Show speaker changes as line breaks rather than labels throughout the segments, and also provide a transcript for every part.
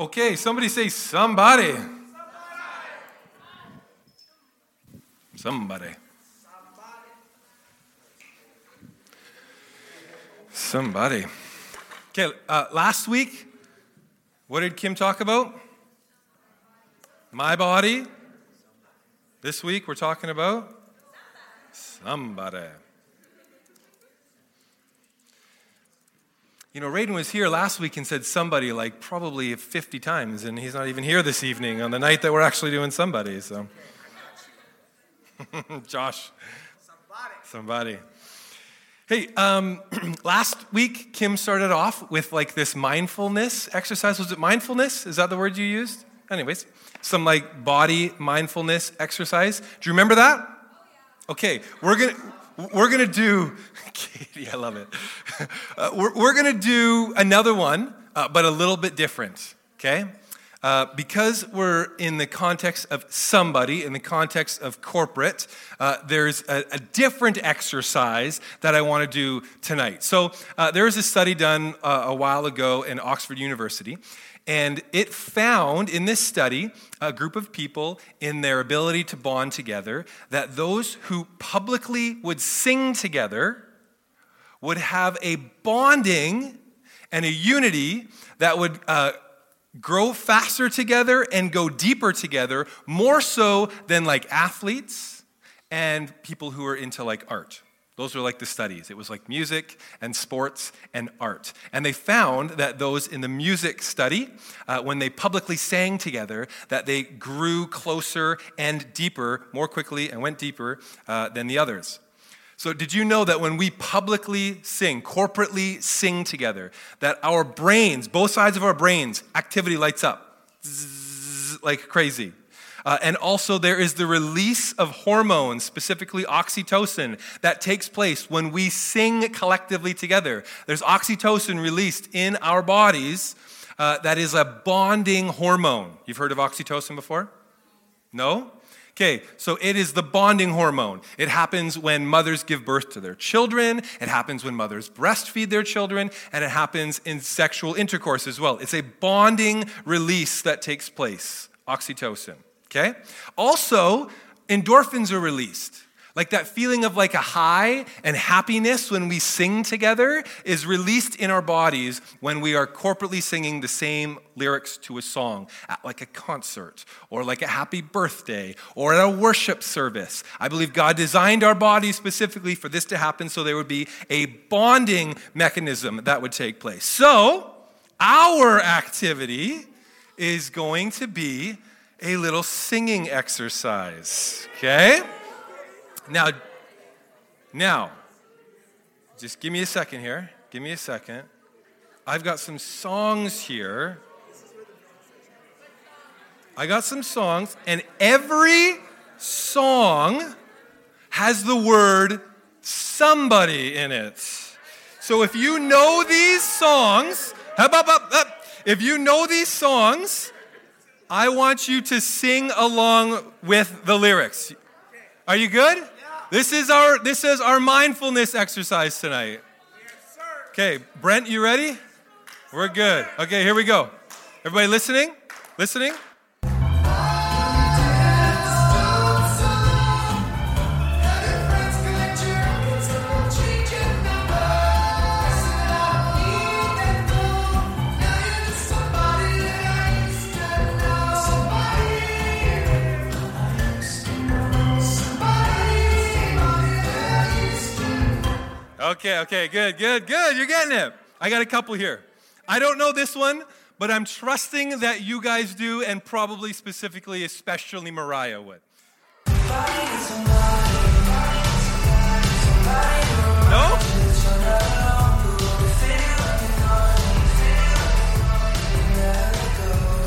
Okay, somebody say somebody. Somebody. Somebody. Okay, uh, last week, what did Kim talk about? My body. This week, we're talking about somebody. You know, Raiden was here last week and said somebody like probably 50 times, and he's not even here this evening on the night that we're actually doing somebody. So, Josh, somebody. somebody. Hey, um, last week Kim started off with like this mindfulness exercise. Was it mindfulness? Is that the word you used? Anyways, some like body mindfulness exercise. Do you remember that? Okay, we're gonna we're going to do, Katie, I love it. Uh, we're we're going to do another one, uh, but a little bit different, okay? Uh, because we're in the context of somebody, in the context of corporate, uh, there's a, a, different exercise that I want to do tonight. So, uh, there was a study done uh, a while ago in Oxford University, and it found in this study a group of people in their ability to bond together that those who publicly would sing together would have a bonding and a unity that would uh, grow faster together and go deeper together, more so than like athletes and people who are into like art. Those were like the studies. It was like music and sports and art. And they found that those in the music study, uh, when they publicly sang together, that they grew closer and deeper more quickly and went deeper uh, than the others. So, did you know that when we publicly sing, corporately sing together, that our brains, both sides of our brains, activity lights up like crazy? Uh, and also, there is the release of hormones, specifically oxytocin, that takes place when we sing collectively together. There's oxytocin released in our bodies uh, that is a bonding hormone. You've heard of oxytocin before? No? Okay, so it is the bonding hormone. It happens when mothers give birth to their children, it happens when mothers breastfeed their children, and it happens in sexual intercourse as well. It's a bonding release that takes place oxytocin. Okay? Also, endorphins are released. Like that feeling of like a high and happiness when we sing together is released in our bodies when we are corporately singing the same lyrics to a song at like a concert or like a happy birthday or at a worship service. I believe God designed our bodies specifically for this to happen so there would be a bonding mechanism that would take place. So, our activity is going to be a little singing exercise. Okay? Now, now, just give me a second here. Give me a second. I've got some songs here. I got some songs, and every song has the word somebody in it. So if you know these songs, if you know these songs, I want you to sing along with the lyrics. Are you good? This is our this is our mindfulness exercise tonight. Okay, Brent, you ready? We're good. Okay, here we go. Everybody listening? Listening? Okay, okay, good, good, good. You're getting it. I got a couple here. I don't know this one, but I'm trusting that you guys do, and probably specifically, especially Mariah would. No?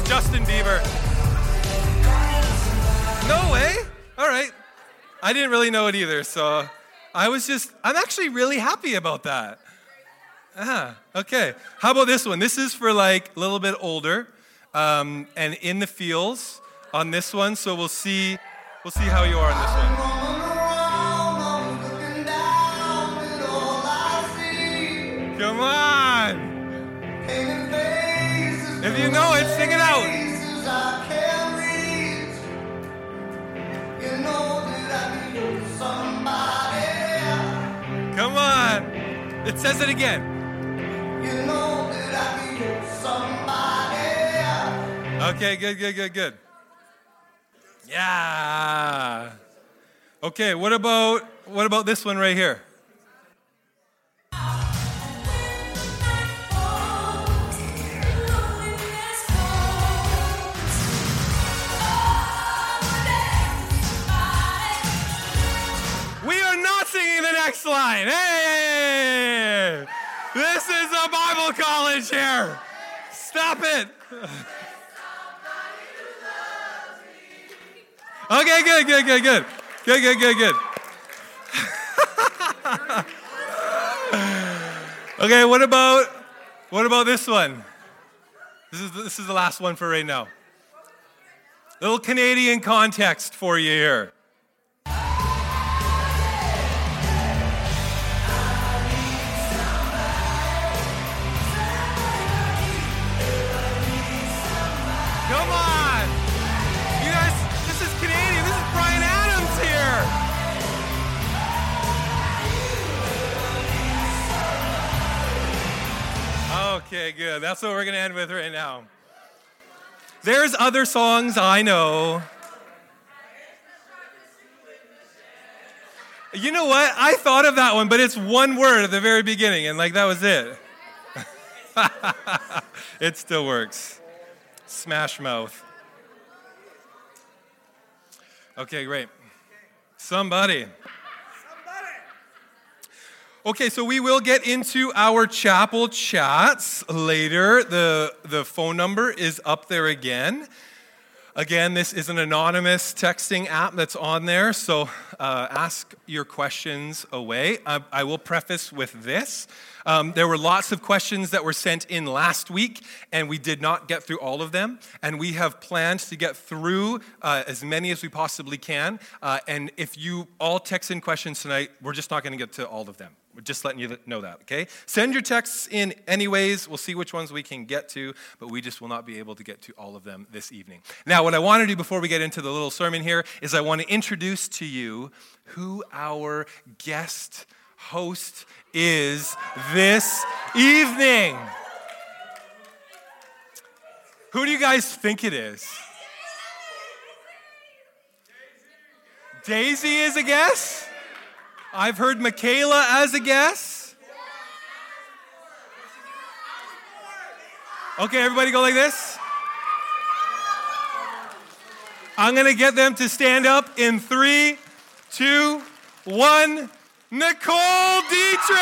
Justin Bieber. No way? All right. I didn't really know it either, so. I was just, I'm actually really happy about that. Ah, okay. How about this one? This is for like a little bit older um, and in the fields on this one. So we'll see, we'll see how you are on this one. Come on. If you know it, sing it out. It says it again. Okay, good, good, good, good. Yeah. Okay, what about what about this one right here? Next line. Hey! This is a Bible college here. Stop it. Okay, good, good, good, good. Good, good, good, good. okay, what about what about this one? This is this is the last one for right now. Little Canadian context for you here. Good. That's what we're going to end with right now. There's other songs I know. You know what? I thought of that one, but it's one word at the very beginning, and like that was it. it still works. Smash Mouth. Okay, great. Somebody. Okay, so we will get into our chapel chats later. The, the phone number is up there again. Again, this is an anonymous texting app that's on there, so uh, ask your questions away. I, I will preface with this. Um, there were lots of questions that were sent in last week, and we did not get through all of them. And we have planned to get through uh, as many as we possibly can. Uh, and if you all text in questions tonight, we're just not going to get to all of them. We're just letting you know that, okay? Send your texts in anyways. We'll see which ones we can get to, but we just will not be able to get to all of them this evening. Now, what I want to do before we get into the little sermon here is I want to introduce to you who our guest host is this evening. Who do you guys think it is? Daisy is a guest? I've heard Michaela as a guest. Okay, everybody go like this. I'm going to get them to stand up in three, two, one. Nicole Dietrich!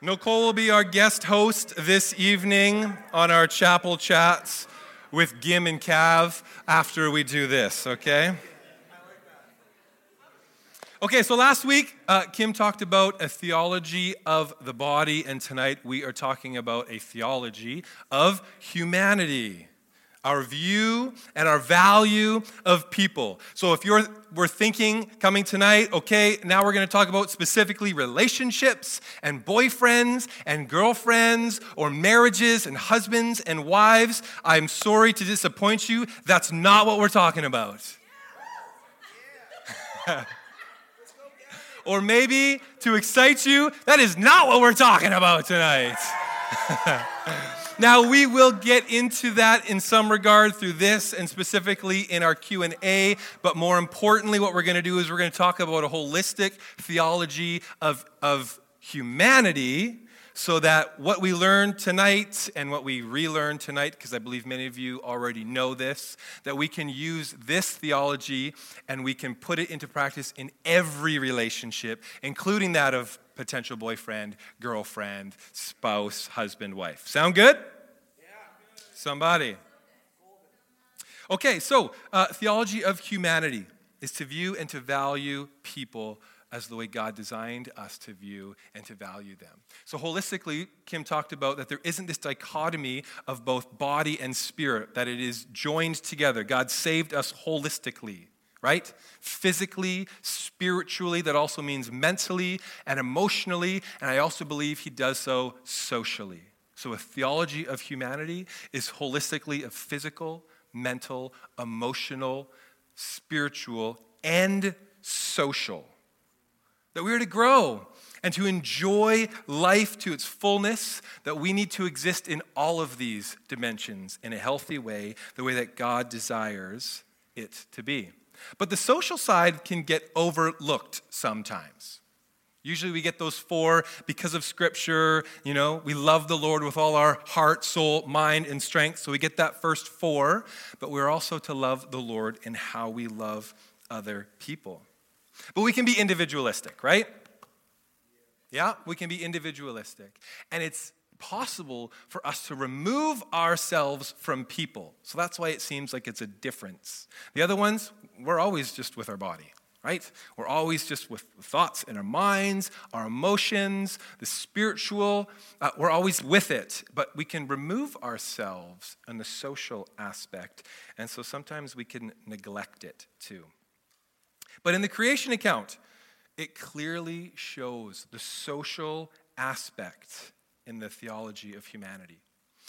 Nicole will be our guest host this evening on our chapel chats with Gim and Cav after we do this, okay? Okay, so last week, uh, Kim talked about a theology of the body, and tonight we are talking about a theology of humanity our view and our value of people. So if you're we're thinking coming tonight, okay, now we're going to talk about specifically relationships and boyfriends and girlfriends or marriages and husbands and wives, I'm sorry to disappoint you, that's not what we're talking about. or maybe to excite you, that is not what we're talking about tonight. Now we will get into that in some regard through this and specifically in our Q&A, but more importantly what we're going to do is we're going to talk about a holistic theology of, of humanity so that what we learn tonight and what we relearn tonight, because I believe many of you already know this, that we can use this theology and we can put it into practice in every relationship, including that of potential boyfriend, girlfriend, spouse, husband, wife. Sound good? Yeah. Somebody. Okay, so uh, theology of humanity is to view and to value people as the way God designed us to view and to value them. So, holistically, Kim talked about that there isn't this dichotomy of both body and spirit, that it is joined together. God saved us holistically right? Physically, spiritually, that also means mentally and emotionally, and I also believe he does so socially. So, a theology of humanity is holistically of physical, mental, emotional, spiritual, and social. That we are to grow and to enjoy life to its fullness, that we need to exist in all of these dimensions in a healthy way, the way that God desires it to be. But the social side can get overlooked sometimes. Usually we get those four because of Scripture. You know, we love the Lord with all our heart, soul, mind, and strength. So we get that first four. But we're also to love the Lord in how we love other people. But we can be individualistic, right? Yeah, we can be individualistic. And it's possible for us to remove ourselves from people. So that's why it seems like it's a difference. The other ones, we're always just with our body, right? We're always just with thoughts in our minds, our emotions, the spiritual. Uh, we're always with it, but we can remove ourselves in the social aspect. And so sometimes we can neglect it too. But in the creation account, it clearly shows the social aspect in the theology of humanity.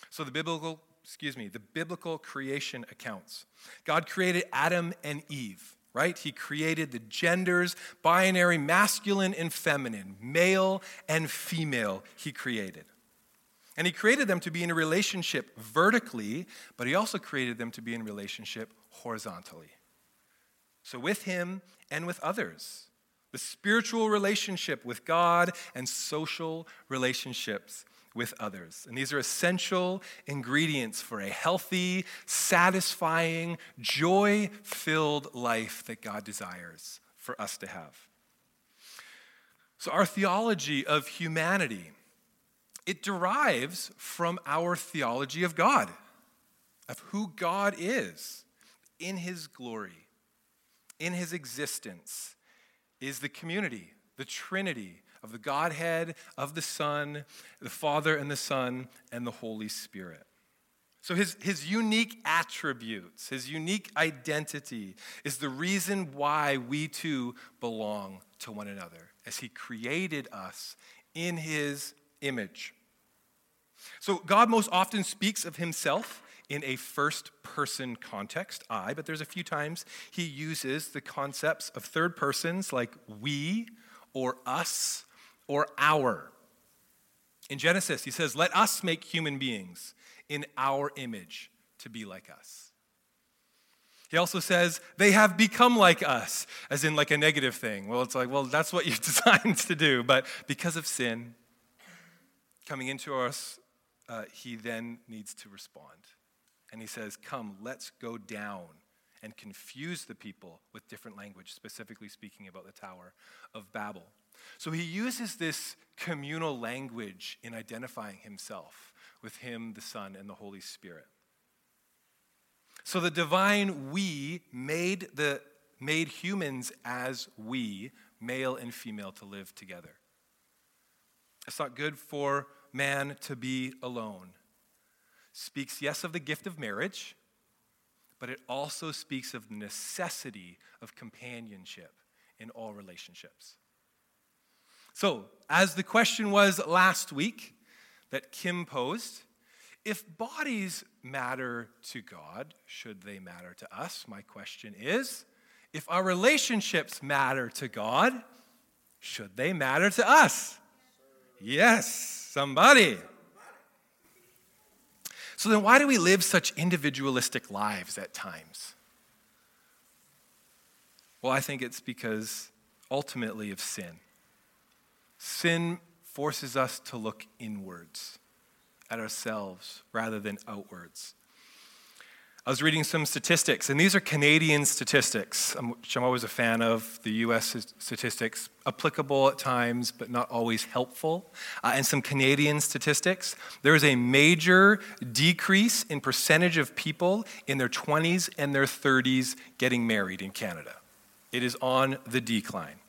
So the biblical, excuse me, the biblical creation accounts. God created Adam and Eve, right? He created the genders, binary, masculine and feminine, male and female, he created. And he created them to be in a relationship vertically, but he also created them to be in relationship horizontally. So with him and with others the spiritual relationship with God and social relationships with others. And these are essential ingredients for a healthy, satisfying, joy filled life that God desires for us to have. So, our theology of humanity, it derives from our theology of God, of who God is in his glory, in his existence is the community, the Trinity of the Godhead, of the Son, the Father and the Son, and the Holy Spirit. So, his, his unique attributes, his unique identity is the reason why we too belong to one another, as he created us in his image. So, God most often speaks of himself in a first person context, I, but there's a few times he uses the concepts of third persons like we or us or our. In Genesis, he says, Let us make human beings in our image to be like us. He also says, They have become like us, as in like a negative thing. Well, it's like, well, that's what you're designed to do, but because of sin coming into us, uh, he then needs to respond and he says, Come, let's go down and confuse the people with different language, specifically speaking about the Tower of Babel. So he uses this communal language in identifying himself with him, the Son, and the Holy Spirit. So the divine we made the made humans as we, male and female, to live together. It's not good for man to be alone speaks, yes, of the gift of marriage, but it also speaks of the necessity of companionship in all relationships. So, as the question was last week that Kim posed, if bodies matter to God, should they matter to us? My question is if our relationships matter to God, should they matter to us? Yes, somebody. So then, why do we live such individualistic lives at times? Well, I think it's because ultimately of sin. Sin forces us to look inwards at ourselves rather than outwards. I was reading some statistics, and these are Canadian statistics, um, which I'm always a fan of, the US statistics, applicable at times, but not always helpful. Uh, and some Canadian statistics. There is a major decrease in percentage of people in their 20s and their 30s getting married in Canada. It is on the decline.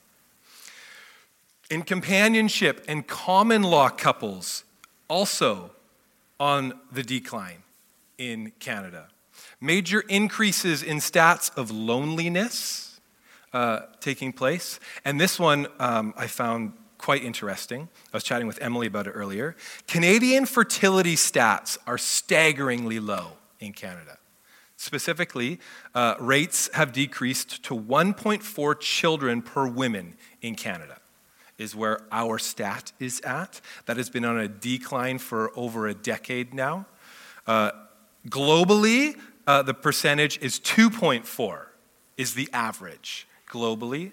In companionship and common law couples, also on the decline in Canada major increases in stats of loneliness uh, taking place. And this one um, I found quite interesting. I was chatting with Emily about it earlier. Canadian fertility stats are staggeringly low in Canada. Specifically, uh, rates have decreased to 1.4 children per woman in Canada, is where our stat is at. That has been on a decline for over a decade now. Uh, globally, uh, the percentage is 2.4, is the average globally.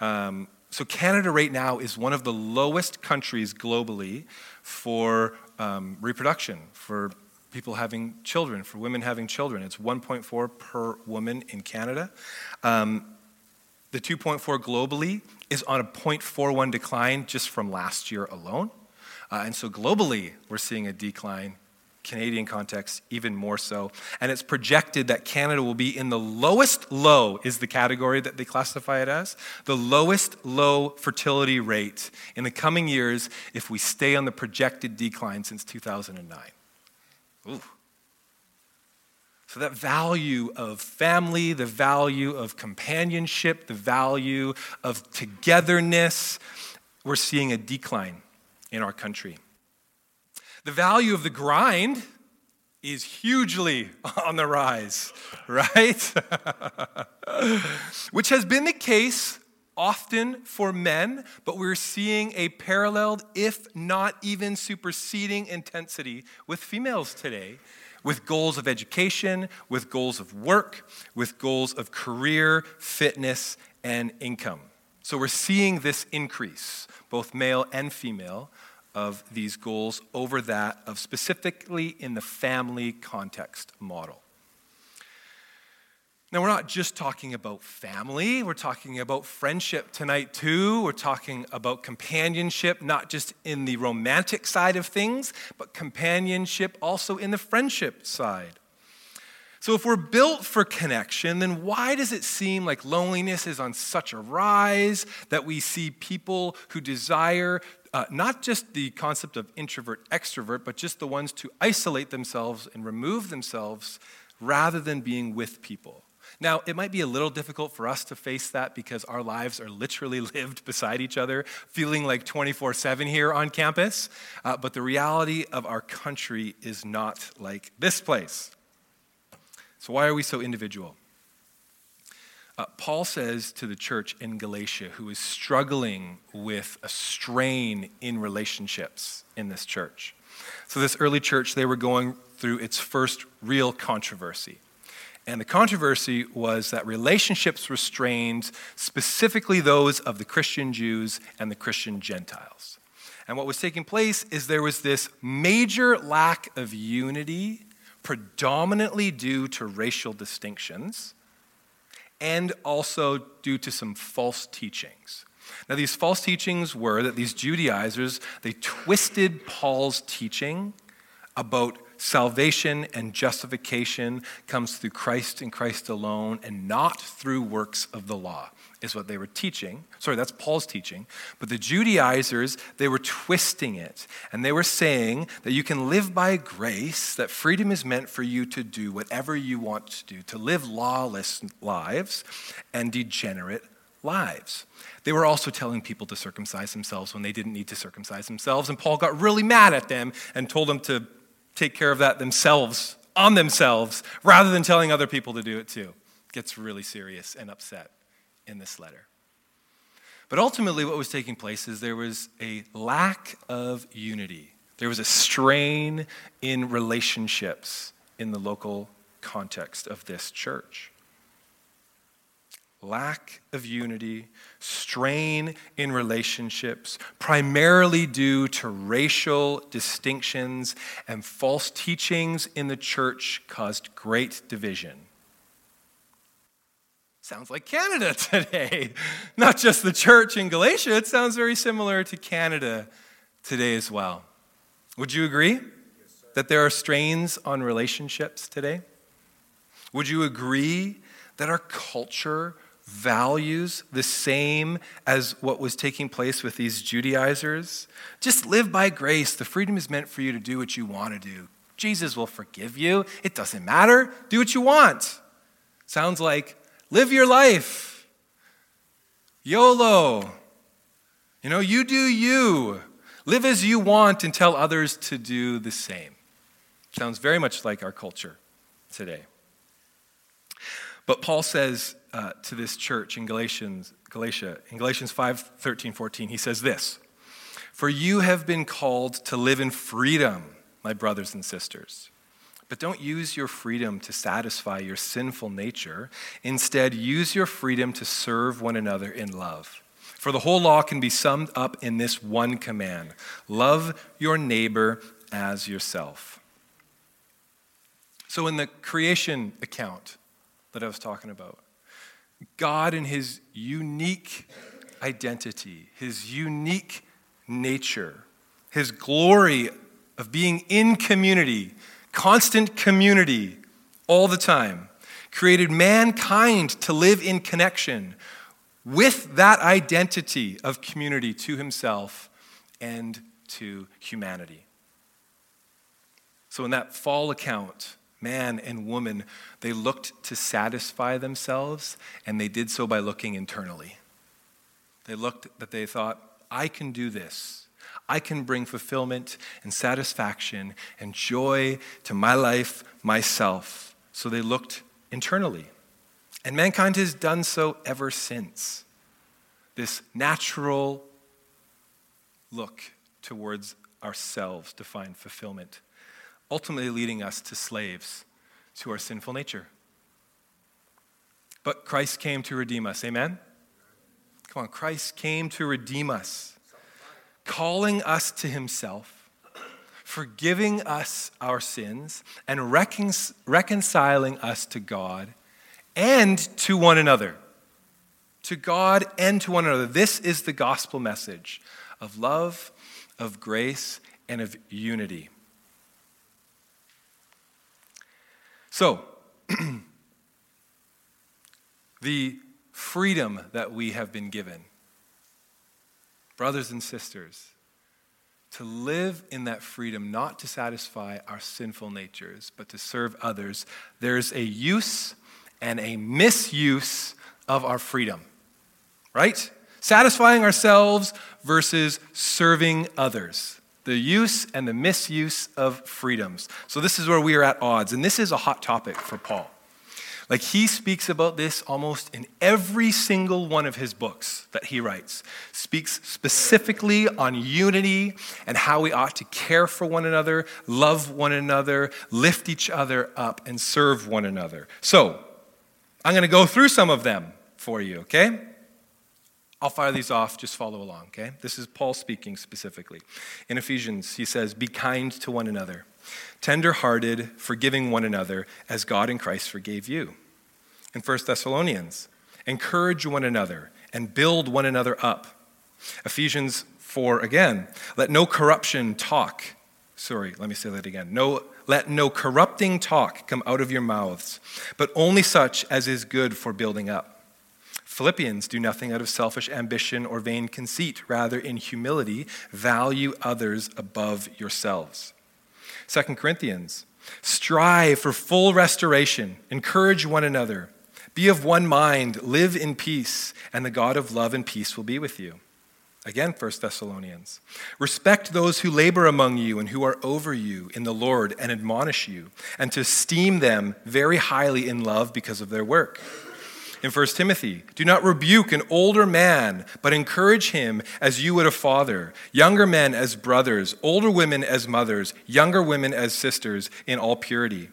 Um, so, Canada right now is one of the lowest countries globally for um, reproduction, for people having children, for women having children. It's 1.4 per woman in Canada. Um, the 2.4 globally is on a 0.41 decline just from last year alone. Uh, and so globally, we're seeing a decline Canadian context, even more so. And it's projected that Canada will be in the lowest low, is the category that they classify it as, the lowest low fertility rate in the coming years if we stay on the projected decline since 2009. Ooh. So, that value of family, the value of companionship, the value of togetherness, we're seeing a decline in our country. The value of the grind is hugely on the rise, right? Which has been the case often for men, but we're seeing a paralleled, if not even superseding intensity with females today, with goals of education, with goals of work, with goals of career, fitness, and income. So we're seeing this increase, both male and female, of these goals over that of specifically in the family context model. Now, we're not just talking about family, we're talking about friendship tonight, too. We're talking about companionship, not just in the romantic side of things, but companionship also in the friendship side. So, if we're built for connection, then why does it seem like loneliness is on such a rise that we see people who desire uh, not just the concept of introvert, extrovert, but just the ones to isolate themselves and remove themselves rather than being with people. Now, it might be a little difficult for us to face that because our lives are literally lived beside each other, feeling like 24 7 here on campus. Uh, but the reality of our country is not like this place. So, why are we so individual? Uh, Paul says to the church in Galatia, who is struggling with a strain in relationships in this church. So, this early church, they were going through its first real controversy. And the controversy was that relationships were strained, specifically those of the Christian Jews and the Christian Gentiles. And what was taking place is there was this major lack of unity, predominantly due to racial distinctions and also due to some false teachings. Now, these false teachings were that these Judaizers, they twisted Paul's teaching about salvation and justification comes through Christ and Christ alone and not through works of the law is what they were teaching. Sorry, that's Paul's teaching. But the Judaizers, they were twisting it. And they were saying that you can live by grace, that freedom is meant for you to do whatever you want to do, to live lawless lives and degenerate lives. They were also telling people to circumcise themselves when they didn't need to circumcise themselves. And Paul got really mad at them and told them to take care of that themselves, on themselves, rather than telling other people to do it too. Gets really serious and upset in this letter. But ultimately, what was taking place is there was a lack of unity. There was a strain in relationships in the local context of this church. Lack of unity, strain in relationships, primarily due to racial distinctions and false teachings in the church, caused great division. Sounds like Canada today. Not just the church in Galatia, it sounds very similar to Canada today as well. Would you agree that there are strains on relationships today? Would you agree that our culture values the same as what was taking place with these Judaizers? Just live by grace. The freedom is meant for you to do what you want to do. Jesus will forgive you. It doesn't matter. Do what you want. Sounds like Live your life. YOLO. You know, you do you. Live as you want and tell others to do the same. Sounds very much like our culture today. But Paul says uh, to this church in Galatians, Galatia, in Galatians 5 13, 14, he says this For you have been called to live in freedom, my brothers and sisters. But don't use your freedom to satisfy your sinful nature. Instead, use your freedom to serve one another in love. For the whole law can be summed up in this one command love your neighbor as yourself. So, in the creation account that I was talking about, God, in his unique identity, his unique nature, his glory of being in community, constant community all the time, created mankind to live in connection with that identity of community to himself and to humanity. So, in that fall account, man and woman, they looked to satisfy themselves, and they did so by looking internally. They looked that they thought, I can do this. I can bring fulfillment and satisfaction and joy to my life, myself. So they looked internally. And mankind has done so ever since. This natural look towards ourselves to find fulfillment, ultimately leading us to slaves to our sinful nature. But Christ came to redeem us. Amen? Come on, Christ came to redeem us calling us to himself, forgiving us our sins, and recon- reconciling us to God and to one another. To God and to one another. This is the gospel message of love, of grace, and of unity. So, the freedom that we have been given brothers and sisters, to live in that freedom, not to satisfy our sinful natures, but to serve others, there's a use and a misuse of our freedom, right? Satisfying ourselves versus serving others. The use and the misuse of freedoms. So, this is where we are at odds. And this is a hot topic for Paul. Like he speaks about this almost in every single one of his books that he writes. Speaks specifically on unity and how we ought to care for one another, love one another, lift each other up, and serve one another. So, I'm going to go through some of them for you, okay? I'll fire these off, just follow along, okay? This is Paul speaking specifically. In Ephesians, he says, Be kind to one another tender-hearted, forgiving one another as God in Christ forgave you. In 1 Thessalonians, encourage one another and build one another up. Ephesians 4 again, let no corruption talk. Sorry, let me say that again. No, let no corrupting talk come out of your mouths, but only such as is good for building up. Philippians, do nothing out of selfish ambition or vain conceit. Rather, in humility, value others above yourselves. 2 Corinthians, strive for full restoration, encourage one another, be of one mind, live in peace, and the God of love and peace will be with you. Again, 1 Thessalonians. Respect those who labor among you and who are over you in the Lord and admonish you, and to esteem them very highly in love because of their work in 1 Timothy. Do not rebuke an older man, but encourage him as you would a father, younger men as brothers, older women as mothers, younger women as sisters in all purity.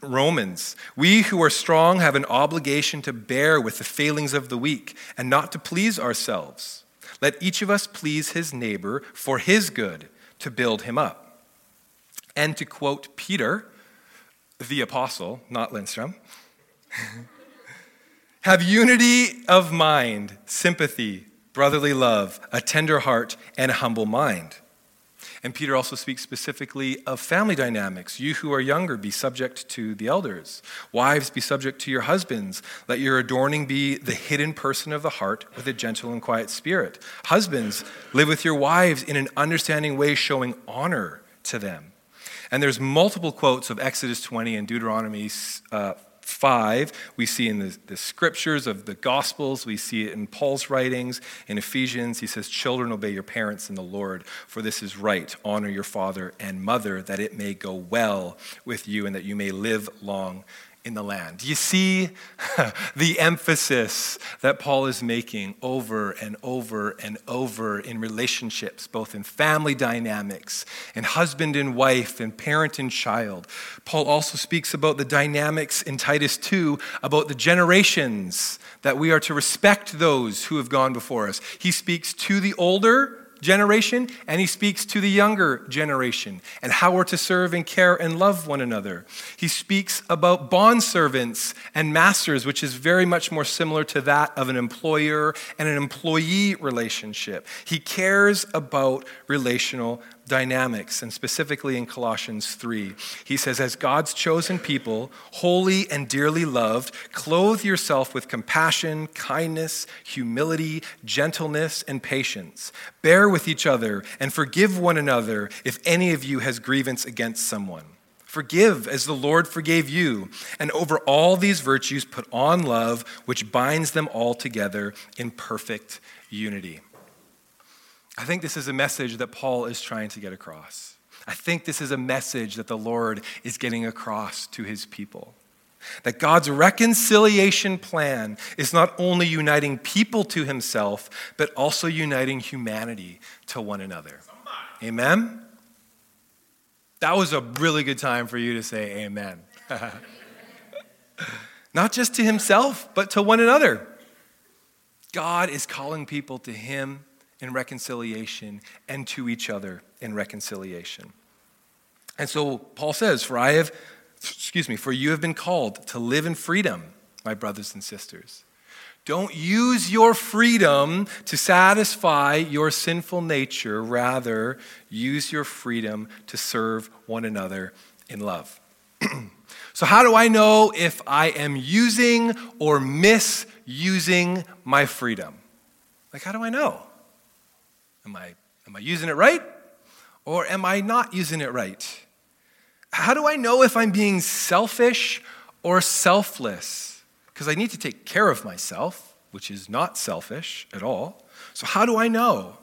Romans, we who are strong have an obligation to bear with the failings of the weak and not to please ourselves. Let each of us please his neighbor for his good, to build him up. And to quote Peter, the apostle, not Lindstrom. Have unity of mind, sympathy, brotherly love, a tender heart, and a humble mind. And Peter also speaks specifically of family dynamics. You who are younger, be subject to the elders. Wives, be subject to your husbands. Let your adorning be the hidden person of the heart with a gentle and quiet spirit. Husbands, live with your wives in an understanding way, showing honor to them. And there's multiple quotes of Exodus 20 and Deuteronomy uh, 5. We see in the, the scriptures of the Gospels, we see it in Paul's writings. In Ephesians, he says, Children, obey your parents in the Lord, for this is right. Honor your father and mother, that it may go well with you and that you may live long in the land. You see the emphasis that Paul is making over and over and over in relationships, both in family dynamics, and husband and wife, and parent and child? Paul also speaks about the dynamics in Titus 2 about the generations that we are to respect those who have gone before us. He speaks to the older generation and he speaks to the younger generation and how we're to serve and care and love one another. He speaks about bond servants and masters, which is very much more similar to that of an employer and an employee relationship. He cares about relational dynamics, and specifically in Colossians 3. He says, As God's chosen people, holy and dearly loved, clothe yourself with compassion, kindness, humility, gentleness, and patience. Bear with each other and forgive one another if any of you has grievance against someone. Forgive as the Lord forgave you. And over all these virtues, put on love, which binds them all together in perfect unity. I think this is a message that Paul is trying to get across. I think this is a message that the Lord is getting across to his people. That God's reconciliation plan is not only uniting people to himself, but also uniting humanity to one another. Amen? That was a really good time for you to say amen. not just to himself, but to one another. God is calling people to him in reconciliation and to each other in reconciliation. And so Paul says, For I have, excuse me, for you have been called to live in freedom, my brothers and sisters. Don't use your freedom to satisfy your sinful nature. Rather, use your freedom to serve one another in love. so, how do I know if I am using or misusing my freedom? Like, how do I know? Am I, am I using it right? Or am I not using it right? How do I know if I'm being selfish or selfless? Because I need to take care of myself, which is not selfish at all. So, how do I know?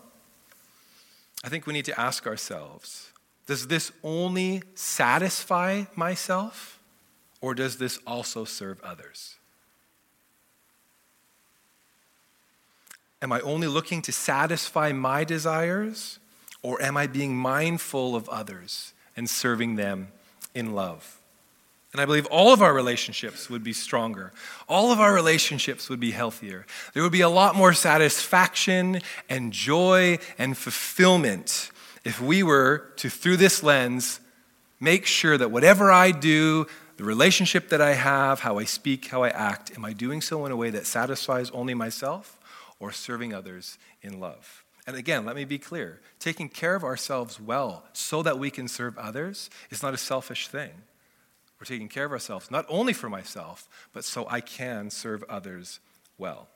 I think we need to ask ourselves does this only satisfy myself, or does this also serve others? Am I only looking to satisfy my desires, or am I being mindful of others and serving them in love? And I believe all of our relationships would be stronger. All of our relationships would be healthier. There would be a lot more satisfaction and joy and fulfillment if we were to, through this lens, make sure that whatever I do, the relationship that I have, how I speak, how I act, am I doing so in a way that satisfies only myself or serving others in love. And again, let me be clear taking care of ourselves well so that we can serve others is not a selfish thing. We're taking care of ourselves not only for myself, but so I can serve others well.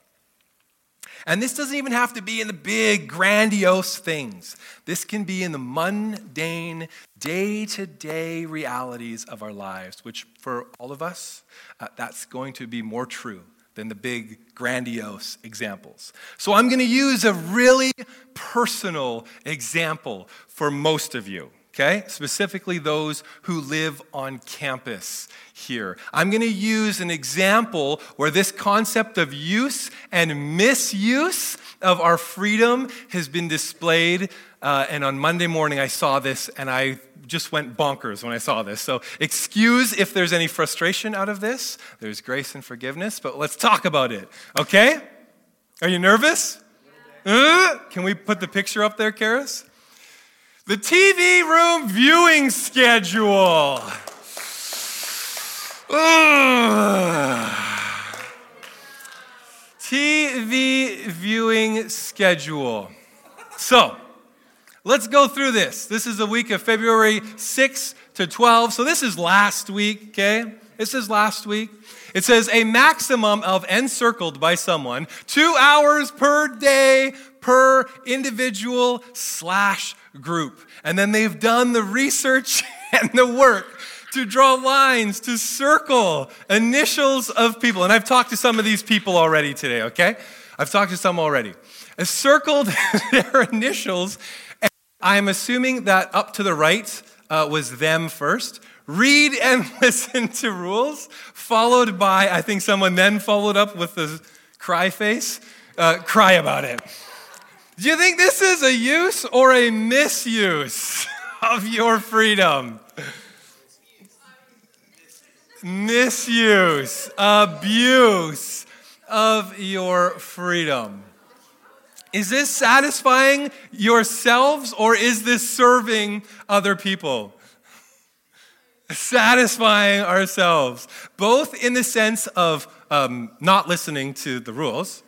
And this doesn't even have to be in the big, grandiose things. This can be in the mundane, day to day realities of our lives, which for all of us, uh, that's going to be more true than the big, grandiose examples. So I'm going to use a really personal example for most of you, okay? Specifically those who live on campus here. I'm going to use an example where this concept of use and misuse of our freedom has been displayed. Uh, and on Monday morning, I saw this and I just went bonkers when I saw this. So, excuse if there's any frustration out of this. There's grace and forgiveness, but let's talk about it, okay? Are you nervous? Uh, can we put the picture up there, Karis? The TV room viewing schedule. TV viewing schedule. So, Let's go through this. This is the week of February 6 to 12. So this is last week, okay? This is last week. It says a maximum of encircled by someone, two hours per day per individual slash group. And then they've done the research and the work to draw lines, to circle initials of people. And I've talked to some of these people already today, okay? I've talked to some already. I circled their initials. And I'm assuming that up to the right uh, was them first. Read and listen to rules, followed by, I think someone then followed up with the cry face, uh, cry about it. Do you think this is a use or a misuse of your freedom? Misuse, abuse of your freedom. Is this satisfying yourselves or is this serving other people? Satisfying ourselves, both in the sense of um, not listening to the rules,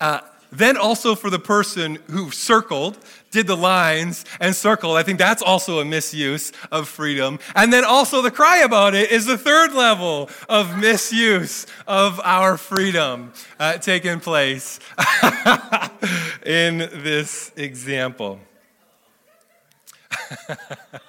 uh, then also for the person who circled, did the lines and circled. I think that's also a misuse of freedom. And then also the cry about it is the third level of misuse of our freedom uh, taking place in this example.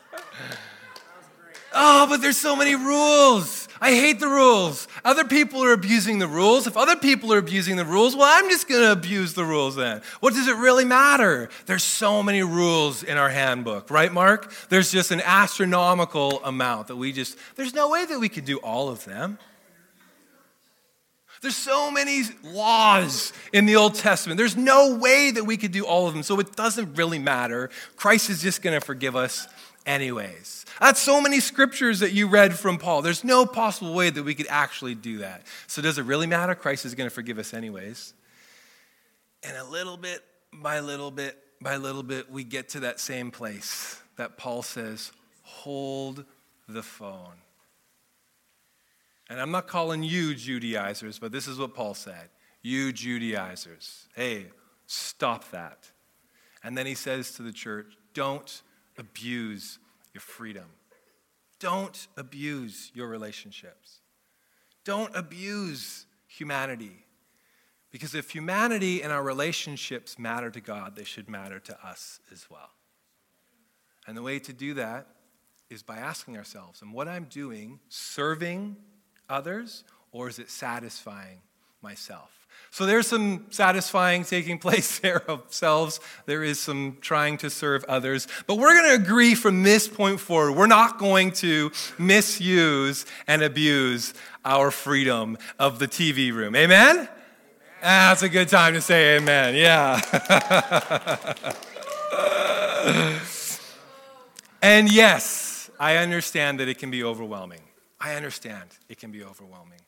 oh, but there's so many rules. I hate the rules. Other people are abusing the rules. If other people are abusing the rules, well, I'm just going to abuse the rules then. What does it really matter? There's so many rules in our handbook, right, Mark? There's just an astronomical amount that we just, there's no way that we could do all of them. There's so many laws in the Old Testament. There's no way that we could do all of them. So it doesn't really matter. Christ is just going to forgive us anyways. That's so many scriptures that you read from Paul. There's no possible way that we could actually do that. So, does it really matter? Christ is going to forgive us anyways. And a little bit by little bit by little bit, we get to that same place that Paul says, hold the phone. And I'm not calling you Judaizers, but this is what Paul said. You Judaizers, hey, stop that. And then he says to the church, don't abuse your freedom. Don't abuse your relationships. Don't abuse humanity. Because if humanity and our relationships matter to God, they should matter to us as well. And the way to do that is by asking ourselves, am what I'm doing serving others or is it satisfying myself? So there's some satisfying taking place there of selves. There is some trying to serve others. But we're going to agree from this point forward, we're not going to misuse and abuse our freedom of the TV room. Amen? Ah, that's a good time to say amen. Yeah. and yes, I understand that it can be overwhelming. I understand it can be overwhelming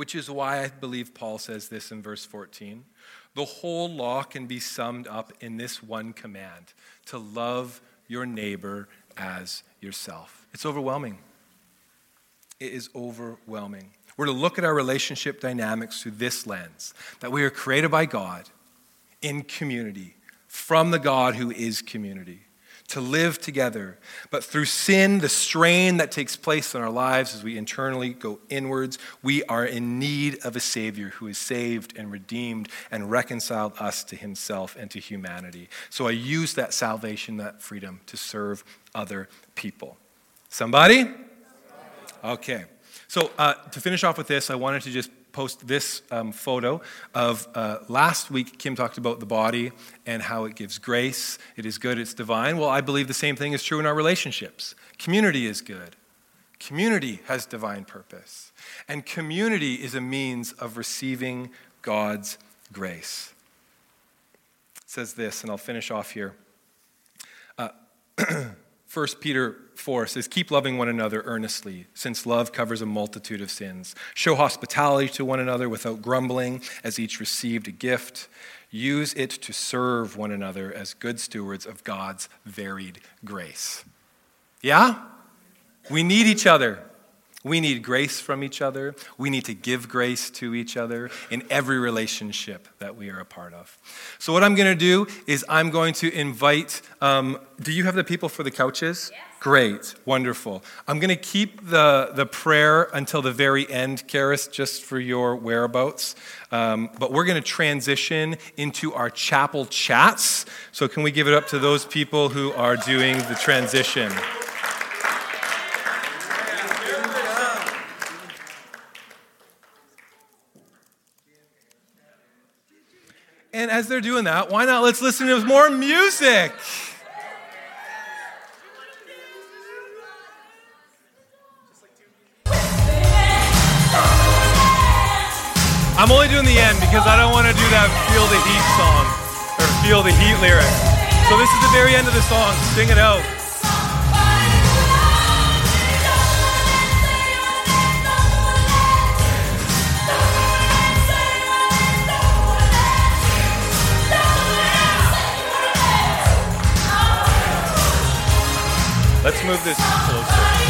which is why I believe Paul says this in verse 14. The whole law can be summed up in this one command to love your neighbor as yourself. It's overwhelming. It is overwhelming. We're to look at our relationship dynamics through this lens that we are created by God in community, from the God who is community to live together. But through sin, the strain that takes place in our lives as we internally go inwards, we are in need of a Savior who has saved and redeemed and reconciled us to Himself and to humanity. So I use that salvation, that freedom, to serve other people. Somebody? Okay. So uh, to finish off with this, I wanted to just post this um, photo of uh, last week. Kim talked about the body and how it gives grace. It is good, it's divine. Well, I believe the same thing is true in our relationships. Community is good, community has divine purpose. And community is a means of receiving God's grace. It says this, and I'll finish off here. Uh, 1 Peter 4 says, Keep loving one another earnestly, since love covers a multitude of sins. Show hospitality to one another without grumbling, as each received a gift. Use it to serve one another as good stewards of God's varied grace. Yeah? We need each other. We need grace from each other. We need to give grace to each other in every relationship that we are a part of. So, what I'm going to do is I'm going to invite. Um, do you have the people for the couches? Yes. Great, wonderful. I'm going to keep the, the prayer until the very end, Karis, just for your whereabouts. Um, but we're going to transition into our chapel chats. So, can we give it up to those people who are doing the transition? As they're doing that, why not let's listen to more music? I'm only doing the end because I don't want to do that Feel the Heat song or Feel the Heat lyric. So this is the very end of the song. Sing it out. Let's move this closer.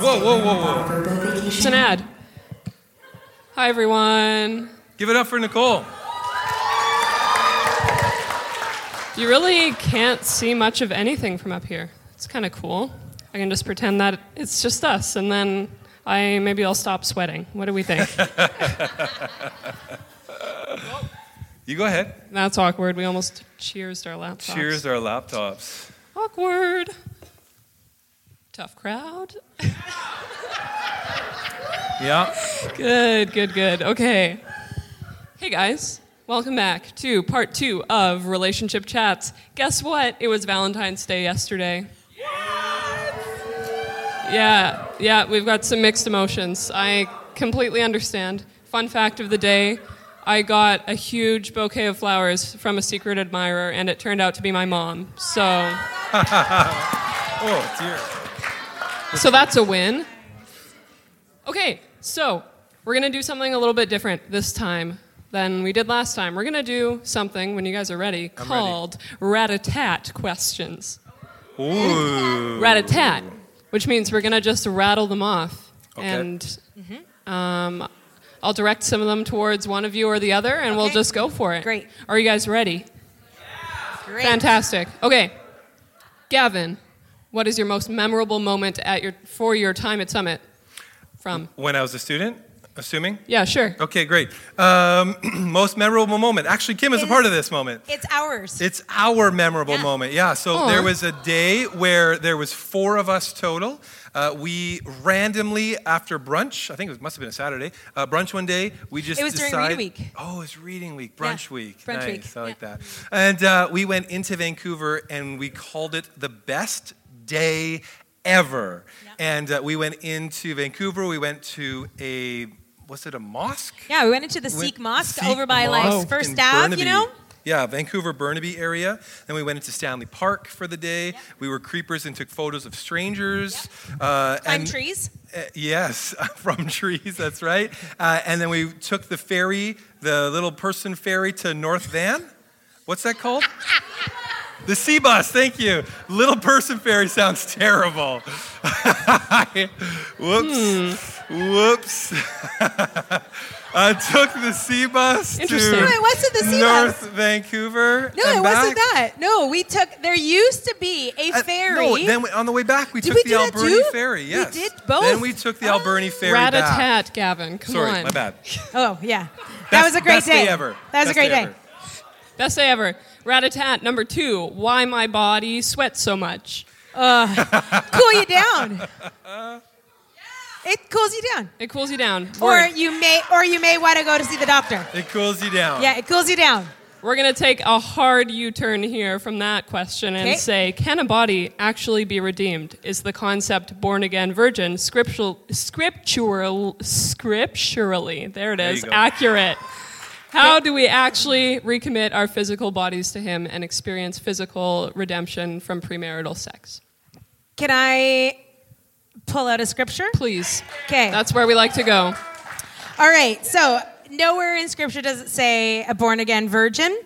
Whoa, whoa, whoa, whoa.
It's an ad. Hi, everyone.
Give it up for Nicole.
You really can't see much of anything from up here. It's kind of cool. I can just pretend that it's just us, and then I maybe I'll stop sweating. What do we think?
you go ahead.
That's awkward. We almost cheersed our laptops.
Cheers our laptops.
Awkward. Tough crowd.
yeah.
Good, good, good. Okay. Hey guys. Welcome back to part two of Relationship Chats. Guess what? It was Valentine's Day yesterday. Yes! Yeah, yeah, we've got some mixed emotions. I completely understand. Fun fact of the day I got a huge bouquet of flowers from a secret admirer, and it turned out to be my mom. So.
oh, dear.
So that's a win. Okay, so we're going to do something a little bit different this time than we did last time. We're going to do something, when you guys are ready,
I'm
called rat-a-tat questions.
Ooh.
Rat-a-tat, which means we're going to just rattle them off.
Okay.
And um, I'll direct some of them towards one of you or the other, and we'll just go for it.
Great.
Are you guys ready? Yeah.
Great.
Fantastic. Okay. Gavin, what is your most memorable moment at your for your time at Summit? From?
When I was a student, assuming?
Yeah, sure.
Okay, great. Um, most memorable moment. Actually, Kim is a part of this moment.
It's ours.
It's our memorable
Yeah.
moment. Yeah. So
Aw.
there was a day where there was four of us total. Uh, we randomly after brunch, I think it must have been a Saturday, uh, brunch one day. We just
It was during
decided,
reading week.
Oh, it's reading week,
Yeah,
brunch week.
brunch
nice.
week,
I like
yeah.
that. And uh, we went into Vancouver and we called it the best day ever.
Yeah.
And uh, we went into Vancouver. We went to a was it a mosque?
yeah, we went into the Sikh mosque
Sikh
over by
mosque
like First Ave, you know?
Yeah, Vancouver, Burnaby area. Then we went into Stanley Park for the day. We were creepers and took photos of strangers. Uh, and,
trees.
uh, yes, from trees, that's right. Uh, and then we took the ferry, the little person ferry to North Van. What's that called? The sea bus, thank you. Little person ferry sounds terrible. Whoops. Whoops. I took the sea bus
Interesting.
to
No, it wasn't the sea
North
bus.
Vancouver.
No,
and
it wasn't that. No, we took, there used to be a
Uh,
ferry.
no, then we, on the way back, we
Did
took
we
the
do that
Albion
too?
ferry.
We did both?
Then we took the
Oh.
Albion ferry back.
Rat-a-tat, Gavin. Come
Sorry,
on.
my bad.
oh, yeah. That
Best-
was a great
best
day.
ever.
That was
Best
a great day.
ever.
Best day ever. Rat-a-tat. Number two. Why my body sweats so much?
Cool you down. It cools you down.
It cools you down.
Or
We're,
you may or you may want to go to see the doctor.
It cools you down.
Yeah, it cools you down.
we're gonna take a hard U-turn here from that question and
Okay.
say, can a body actually be redeemed? Is the concept born again virgin scriptural, scriptural, scripturally? There it
There you go.
Accurate. How do we actually recommit our physical bodies to Him and experience physical redemption from premarital sex?
Can I pull out a scripture?
Please.
Okay.
That's where we like to go.
All right, so nowhere in Scripture does it say a born again virgin.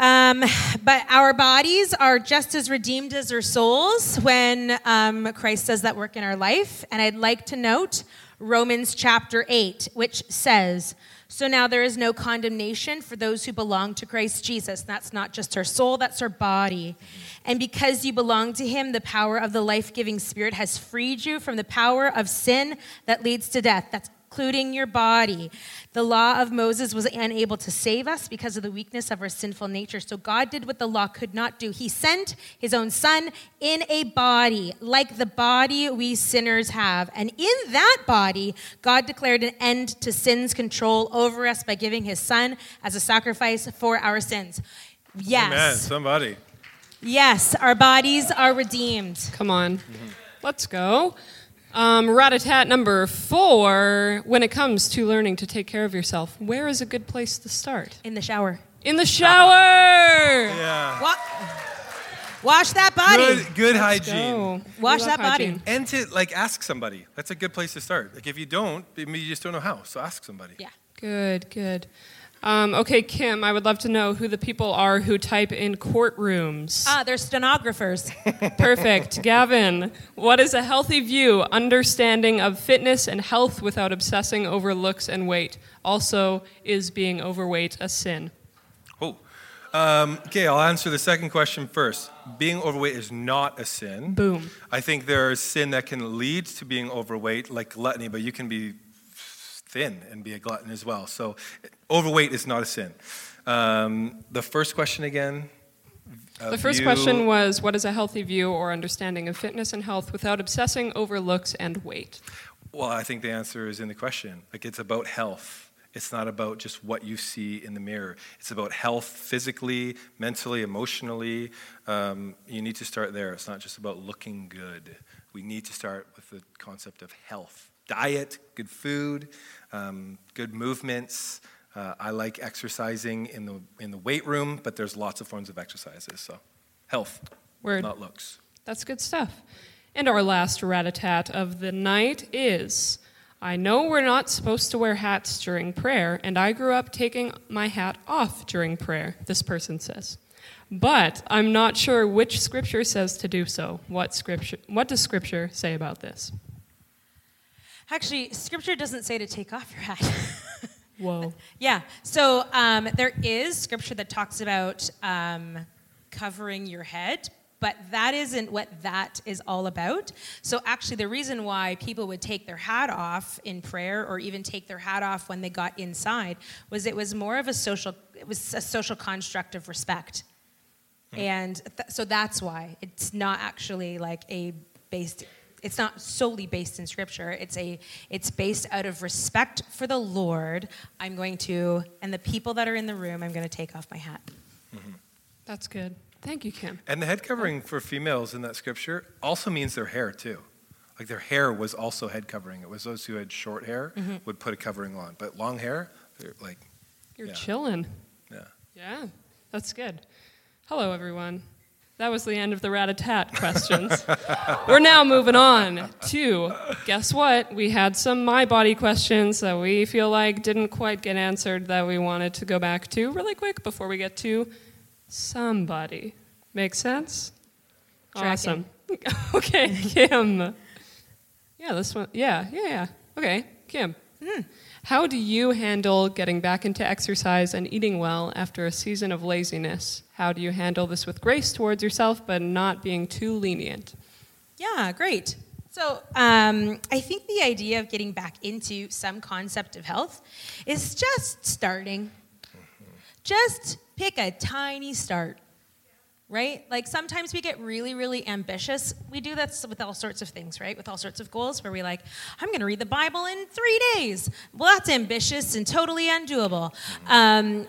Um, but our bodies are just as redeemed as our souls when um, Christ does that work in our life. And I'd like to note Romans chapter 8, which says, So now there is no condemnation for those who belong to Christ Jesus. That's not just our soul, that's our body. And because you belong to him, the power of the life giving spirit has freed you from the power of sin that leads to death. That's including your body. The law of Moses was unable to save us because of the weakness of our sinful nature. So God did what the law could not do. He sent his own son in a body, like the body we sinners have. And in that body, God declared an end to sin's control over us by giving his son as a sacrifice for our sins. Yes.
Amen. Somebody.
Yes, our bodies are redeemed.
Come on. Mm-hmm. Let's go. Um, rat number four, when it comes to learning to take care of yourself, where is a good place to start?
In the shower.
In the shower!
yeah.
Wa- wash that body.
Good, good hygiene.
Wash that hygiene.
body. And to like ask somebody. That's a good place to start. Like if you don't, maybe you just don't know how. So ask somebody.
Yeah.
Good, good. Um, okay, Kim, I would love to know who the people are who type in courtrooms.
Ah, they're stenographers.
Perfect. Gavin, what is a healthy view, understanding of fitness and health without obsessing over looks and weight? Also, is being overweight a sin?
Oh. Um, okay, I'll answer the second question first. Being overweight is not a sin.
Boom.
I think there is sin that can lead to being overweight, like gluttony, but you can be thin and be a glutton as well. So overweight is not a sin. Um, the first question again.
The first view, question was what is a healthy view or understanding of fitness and health without obsessing over looks and weight?
Well, I think the answer is in the question. Like it's about health. It's not about just what you see in the mirror. It's about health physically, mentally, emotionally. Um, you need to start there. It's not just about looking good. We need to start with the concept of health diet, good food, um, good movements. Uh, I like exercising in the, in the weight room, but there's lots of forms of exercises. So, health,
Word.
not looks.
That's good stuff. And our last rat a tat of the night is I know we're not supposed to wear hats during prayer, and I grew up taking my hat off during prayer, this person says. But I'm not sure which scripture says to do so. What scripture what does scripture say about this?
Actually, scripture doesn't say to take off your hat.
Whoa.
yeah. So um, there is scripture that talks about um, covering your head, but that isn't what that is all about. So actually, the reason why people would take their hat off in prayer or even take their hat off when they got inside was it was more of a social it was a social construct of respect. Hmm. And th- so that's why it's not actually like a based it's not solely based in scripture. It's a it's based out of respect for the lord. I'm going to and the people that are in the room i'm going to take off my hat.
Mm-hmm. that's good. Thank you kim.
And the head covering for females in that scripture also means their hair too. Like their hair was also head covering. It was those who had short hair mm-hmm. would put a covering on but long hair they're like
you're yeah. chilling.
Yeah.
Yeah that's good. Hello everyone that was the end of the rat-a-tat questions. We're now moving on to guess what? We had some my body questions that we feel like didn't quite get answered that we wanted to go back to really quick before we get to somebody. Make sense? Awesome. okay, Kim. Yeah, this one. Yeah, yeah, yeah. Okay, Kim. Mm. How do you handle getting back into exercise and eating well after a season of laziness? How do you handle this with grace towards yourself, but not being too lenient?
Yeah, great. So, um, I think the idea of getting back into some concept of health is just starting. Just pick a tiny start right? Like sometimes we get really, really ambitious. We do that with all sorts of things, right? With all sorts of goals where we're like, I'm going to read the Bible in three days. Well, that's ambitious and totally undoable. Um,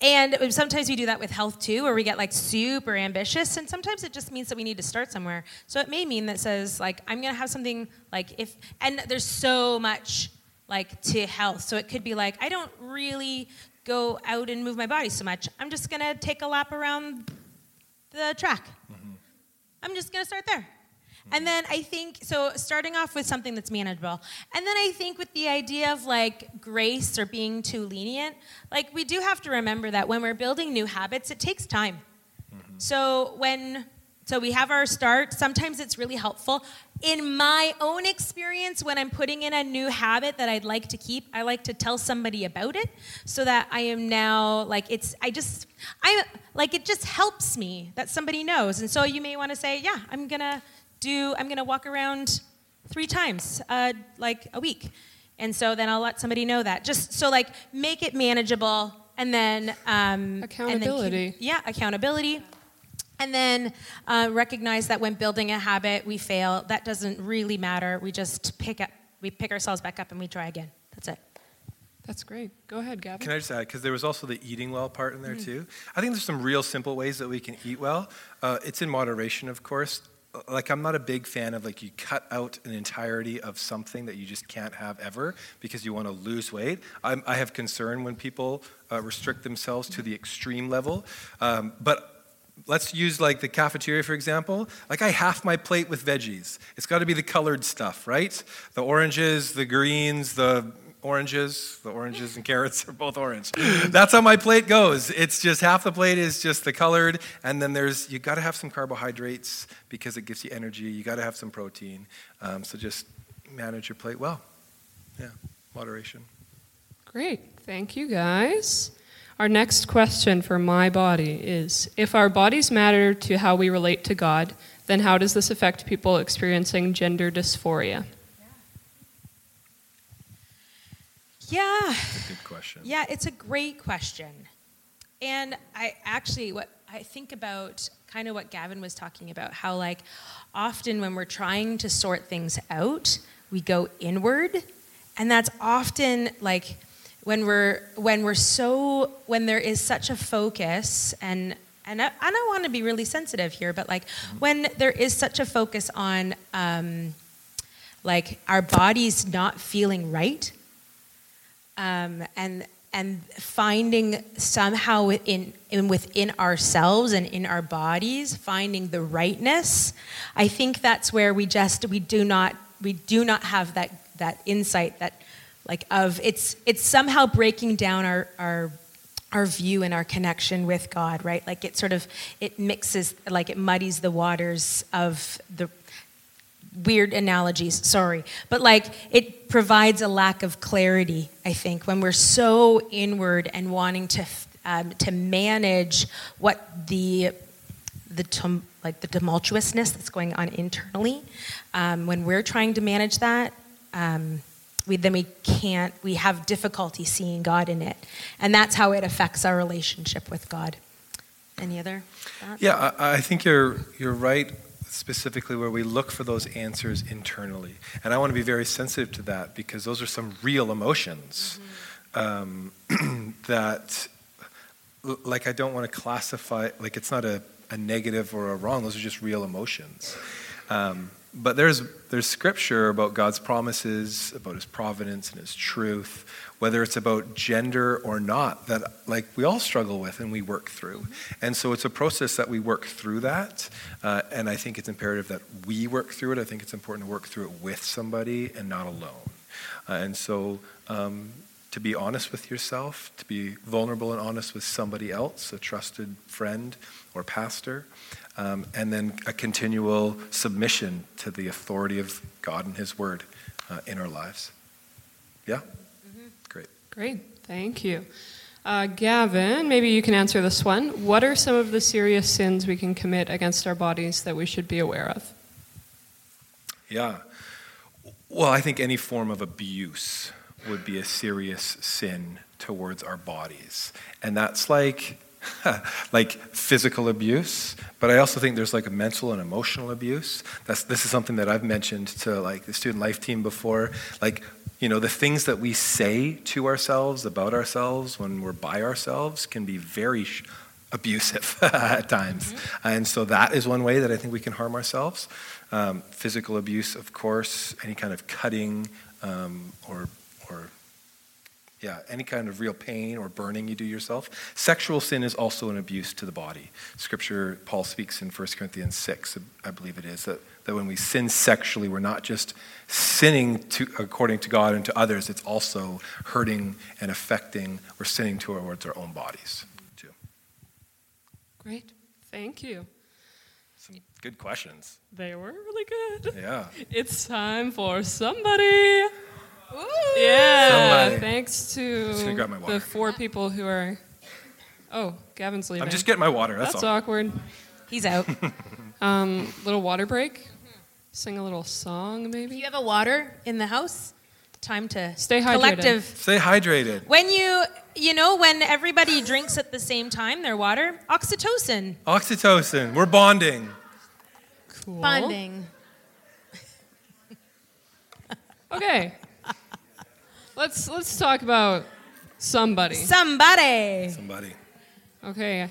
and sometimes we do that with health too, where we get like super ambitious, and sometimes it just means that we need to start somewhere. So it may mean that says like I'm gonna have something like if, and there's so much like to health. So it could be like I don't really go out and move my body so much. I'm just gonna take a lap around the track. Mm-hmm. I'm just going to start there. And then I think, so starting off with something that's manageable. And then I think with the idea of like grace or being too lenient, like we do have to remember that when we're building new habits, it takes time. Mm-hmm. So when, so we have our start, sometimes it's really helpful. In my own experience, when I'm putting in a new habit that I'd like to keep, I like to tell somebody about it so that I am now like it's, I just, I like it just helps me that somebody knows. And so you may want to say, yeah, I'm gonna do, I'm gonna walk around three times, uh, like a week. And so then I'll let somebody know that. Just so like make it manageable and then um,
accountability.
And then yeah, accountability. And then uh, recognize that when building a habit, we fail. That doesn't really matter. We just pick up, we pick ourselves back up, and we try again. That's it.
That's great. Go ahead, Gavin.
Can I just add, because there was also the eating well part in there mm-hmm. too. I think there's some real simple ways that we can eat well. Uh, it's in moderation, of course. Like I'm not a big fan of like you cut out an entirety of something that you just can't have ever because you want to lose weight. I'm, i have concern when people uh, restrict themselves to the extreme level, um, but let's use like the cafeteria for example. Like i half my plate with veggies. It's got to be the colored stuff right? The oranges the greens the oranges. The oranges and carrots are both orange. That's how my plate goes. It's just half the plate is just the colored and then there's you got to have some carbohydrates because it gives you energy. You got to have some protein. Um, so just manage your plate well. Yeah moderation.
Great. Thank you guys our next question for my body is If our bodies matter to how we relate to God, then how does this affect people experiencing gender dysphoria?
Yeah.
That's a good question.
Yeah, it's a great question. And I actually, what I think about kind of what Gavin was talking about, how like often when we're trying to sort things out, we go inward. And that's often like when we're when we're so when there is such a focus and and I, I don't want to be really sensitive here, but like when there is such a focus on um, like our bodies not feeling right, um, and and finding somehow within in, within ourselves and in our bodies finding the rightness, I think that's where we just we do not we do not have that that insight that like of it's it's somehow breaking down our our our view and our connection with God, right? Like it sort of it mixes like it muddies the waters of the weird analogies, sorry. But like it provides a lack of clarity, I think, when we're so inward and wanting to um, to manage what the the tum- like the tumultuousness that's going on internally. Um, when we're trying to manage that, um, we, then we can't, we have difficulty seeing God in it. And that's how it affects our relationship with God. Any other thoughts?
Yeah, I, I think you're, you're right specifically where we look for those answers internally. And I want to be very sensitive to that because those are some real emotions mm-hmm. um, that, like, I don't want to classify, like, it's not a, a negative or a wrong, those are just real emotions. Um, but there's, there's scripture about God's promises, about his providence and his truth, whether it's about gender or not, that like we all struggle with and we work through. And so it's a process that we work through that. Uh, and I think it's imperative that we work through it. I think it's important to work through it with somebody and not alone. Uh, and so um, to be honest with yourself, to be vulnerable and honest with somebody else, a trusted friend or pastor, um, and then a continual submission to the authority of God and His Word uh, in our lives. Yeah? Mm-hmm. Great.
Great. Thank you. Uh, Gavin, maybe you can answer this one. What are some of the serious sins we can commit against our bodies that we should be aware of?
Yeah. Well, I think any form of abuse would be a serious sin towards our bodies. And that's like like physical abuse, but I also think there's like a mental and emotional abuse. That's, this is something that I've mentioned to like the student life team before. Like, you know, the things that we say to ourselves about ourselves when we're by ourselves can be very sh- abusive at times. Mm-hmm. And so that is one way that I think we can harm ourselves. Um, physical abuse, of course, any kind of cutting um, or, or yeah, any kind of real pain or burning you do yourself. Sexual sin is also an abuse to the body. Scripture, Paul speaks in 1 Corinthians 6, I believe it is, that, that when we sin sexually, we're not just sinning to, according to God and to others, it's also hurting and affecting, we're sinning towards our own bodies, too.
Great. Thank you.
Some good questions.
They were really good.
Yeah.
It's time for somebody.
Ooh.
Yeah.
Somebody.
Thanks
gonna grab my
to
water.
the four people who are. Oh, Gavin's leaving.
I'm just getting my water. That's,
That's
all.
awkward.
He's out.
Um, little water break. Sing a little song,
If
maybe.
you have a water in the house, time to
Stay hydrated.
collective.
Stay hydrated.
When you, you know, when everybody drinks at the same time, their water, oxytocin,
Oxytocin. We're bonding.
Cool.
bonding.
Okay. Let's let's talk about somebody.
Somebody.
Somebody.
Okay.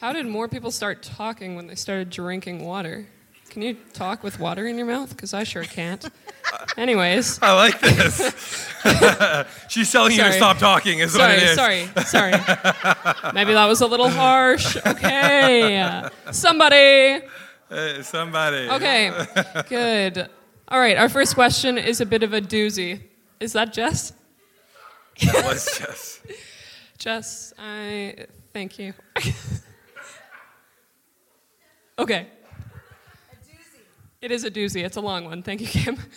How did more people start talking when they started drinking water? Can you talk with water in your mouth? Because I sure can't. Anyways,
I like this. She's telling you to
Sorry.
stop talking, is what it
sorry,
is.
sorry, sorry. Maybe that was a little harsh. Okay. Somebody.
Uh, somebody.
Okay. Good. All right. Our first question is a bit of a doozy. Is that Jess?
That was just.
Jess, I thank you. okay. It is a doozy. It's a long one. Thank you, Kim.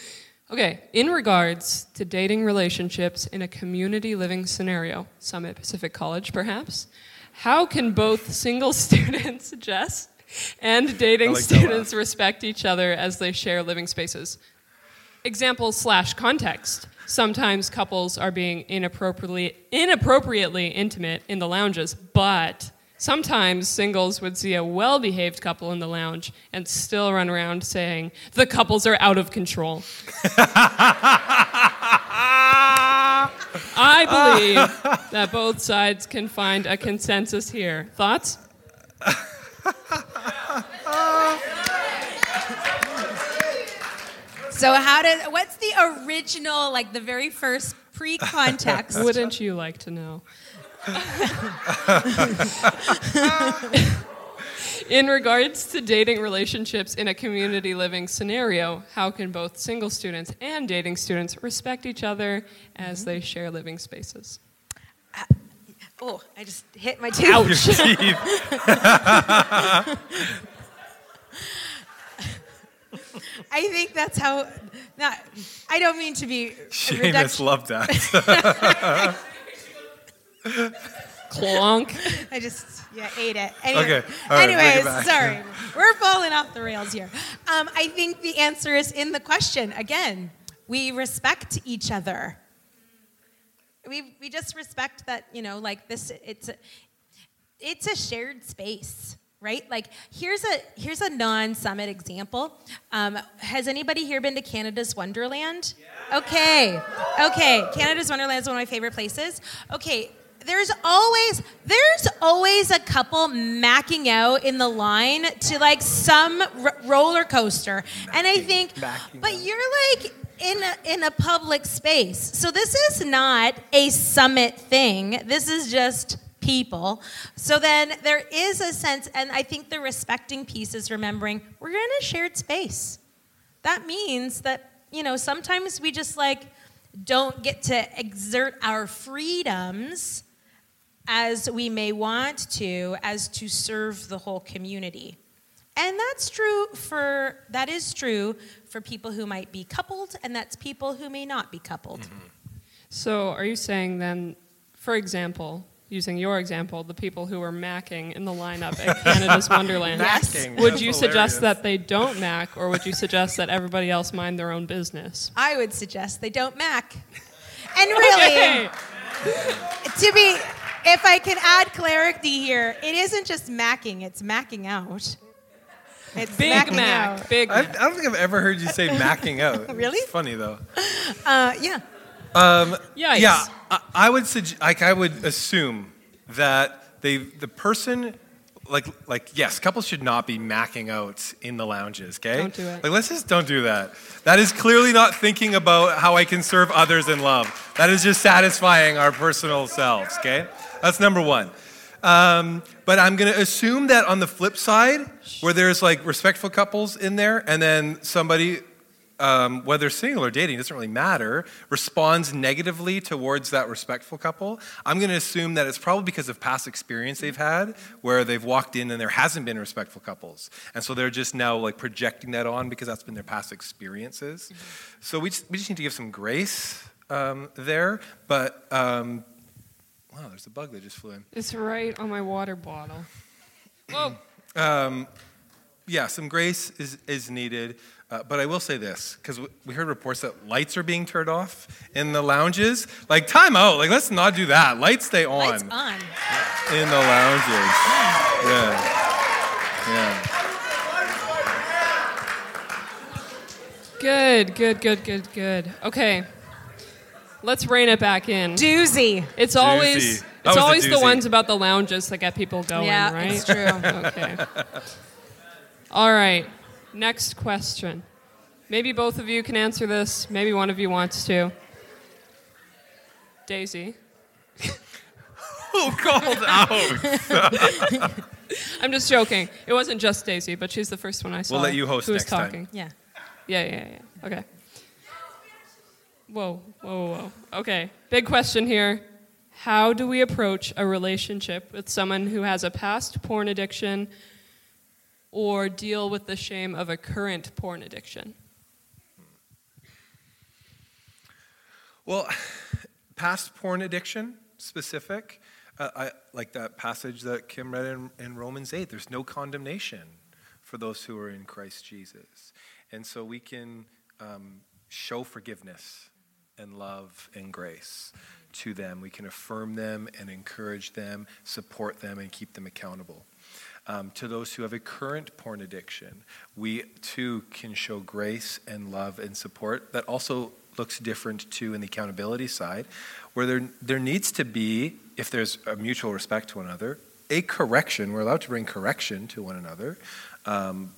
Okay. In regards to dating relationships in a community living scenario, Summit Pacific College perhaps, how can both single students, Jess, and dating
like
students respect each other as they share living spaces? Example slash context. Sometimes couples are being inappropriately, inappropriately intimate in the lounges, but sometimes singles would see a well behaved couple in the lounge and still run around saying, the couples are out of control. I believe that both sides can find a consensus here. Thoughts?
So how did? What's the original, like the very first pre-context?
Wouldn't you like to know? in regards to dating relationships in a community living scenario, how can both single students and dating students respect each other as mm-hmm. they share living spaces?
Uh, oh, I just hit my tooth.
Ouch.
I think that's how. Not, I don't mean to be
Seamus
reduction.
loved that.
Clonk.
I just yeah ate it. Anyway,
Okay, all right, bring it
anyways, sorry, we're falling off the rails here. Um, I think the answer is in the question. Again, we respect each other. We we just respect that you know like this. It's a, it's a shared space. Right, like here's a here's a non-summit example. Um, has anybody here been to Canada's Wonderland? Okay, okay. Canada's Wonderland is one of my favorite places. Okay, there's always there's always a couple macking out in the line to like some r- roller coaster, and I think, but
out.
you're like in a, in a public space, so this is not a summit thing. This is just people. So then there is a sense, and I think the respecting piece is remembering we're in a shared space. That means that you know sometimes we just like don't get to exert our freedoms as we may want to as to serve the whole community. And that's true for that is true for people who might be coupled and that's people who may not be coupled.
So, are you saying then, for example, using your example, the people who were macking in the lineup at Canada's Wonderland,
Macking,
would
that's
you suggest that they don't mac, or would you suggest that everybody else mind their own business?
I would suggest they don't mac. And really,
Okay.
to be if I can add clarity here, it isn't just macking, it's macking out. It's
Big Mac,
out.
Big
I, I don't think I've ever heard you say macking out.
Really?
It's funny though.
Uh, yeah.
Yikes.
Yeah, I, I would suggest, like I would assume that they the person like like yes, couples should not be macking out in the lounges, okay?
Don't do it.
Like let's just don't do that. That is clearly not thinking about how I can serve others in love. That is just satisfying our personal selves, okay? That's number 1. Um, but I'm going to assume that on the flip side, where there's like respectful couples in there, and then somebody um, whether single or dating, doesn't really matter, responds negatively towards that respectful couple, I'm going to assume that it's probably because of past experience they've had where they've walked in and there hasn't been respectful couples. And so they're just now like projecting that on because that's been their past experiences. Mm-hmm. So we just, we just need to give some grace um, there. But, um, wow, there's a bug that just flew in.
It's right on my water bottle.
Whoa. Um, yeah, some grace is, is needed. Uh, but I will say this, because we heard reports that lights are being turned off in the lounges. Like, time out. Like, let's not do that. Lights stay on.
Lights on.
In the lounges. Yeah. Yeah.
Good, good, good, good, good. Okay. Let's rein it back in.
Doozy.
It's always it's always the ones about the lounges that get people going,
yeah,
right?
it's true.
okay. All right. Next question. Maybe both of you can answer this. Maybe one of you wants to. Daisy.
Who called out?
I'm just joking. It wasn't just Daisy, but she's the first one I saw.
We'll let you host
who
was
next talking.
time.
Yeah.
Yeah, yeah, yeah. Okay. Whoa, whoa, whoa. Okay. Big question here. How do we approach a relationship with someone who has a past porn addiction or deal with the shame of a current porn addiction?
Well, past porn addiction specific, uh, I like that passage that Kim read in, in Romans 8. There's no condemnation for those who are in Christ Jesus. And so we can um, show forgiveness and love and grace to them. We can affirm them and encourage them, support them, and keep them accountable. Um, to those who have a current porn addiction, we too can show grace and love and support that also looks different too in the accountability side, where there, there needs to be, if there's a mutual respect to one another, a correction. We're allowed to bring correction to one another, um,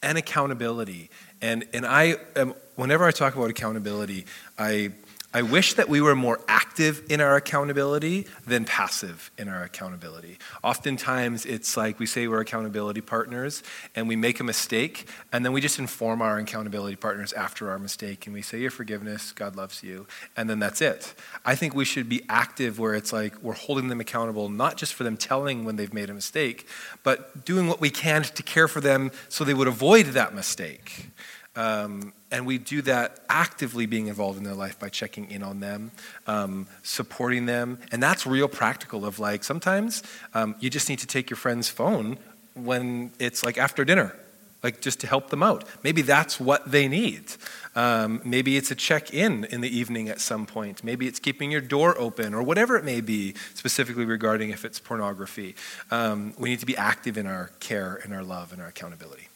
and accountability. And, and I am, whenever I talk about accountability, I I wish that we were more active in our accountability than passive in our accountability. Oftentimes, it's like we say we're accountability partners and we make a mistake, and then we just inform our accountability partners after our mistake and we say, Your forgiveness, God loves you, and then that's it. I think we should be active where it's like we're holding them accountable, not just for them telling when they've made a mistake, but doing what we can to care for them so they would avoid that mistake. Um, and we do that actively being involved in their life by checking in on them, um, supporting them. And that's real practical of like sometimes um, you just need to take your friend's phone when it's like after dinner, like just to help them out. Maybe that's what they need. Um, maybe it's a check in in the evening at some point. Maybe it's keeping your door open or whatever it may be, specifically regarding if it's pornography. Um, we need to be active in our care and our love and our accountability.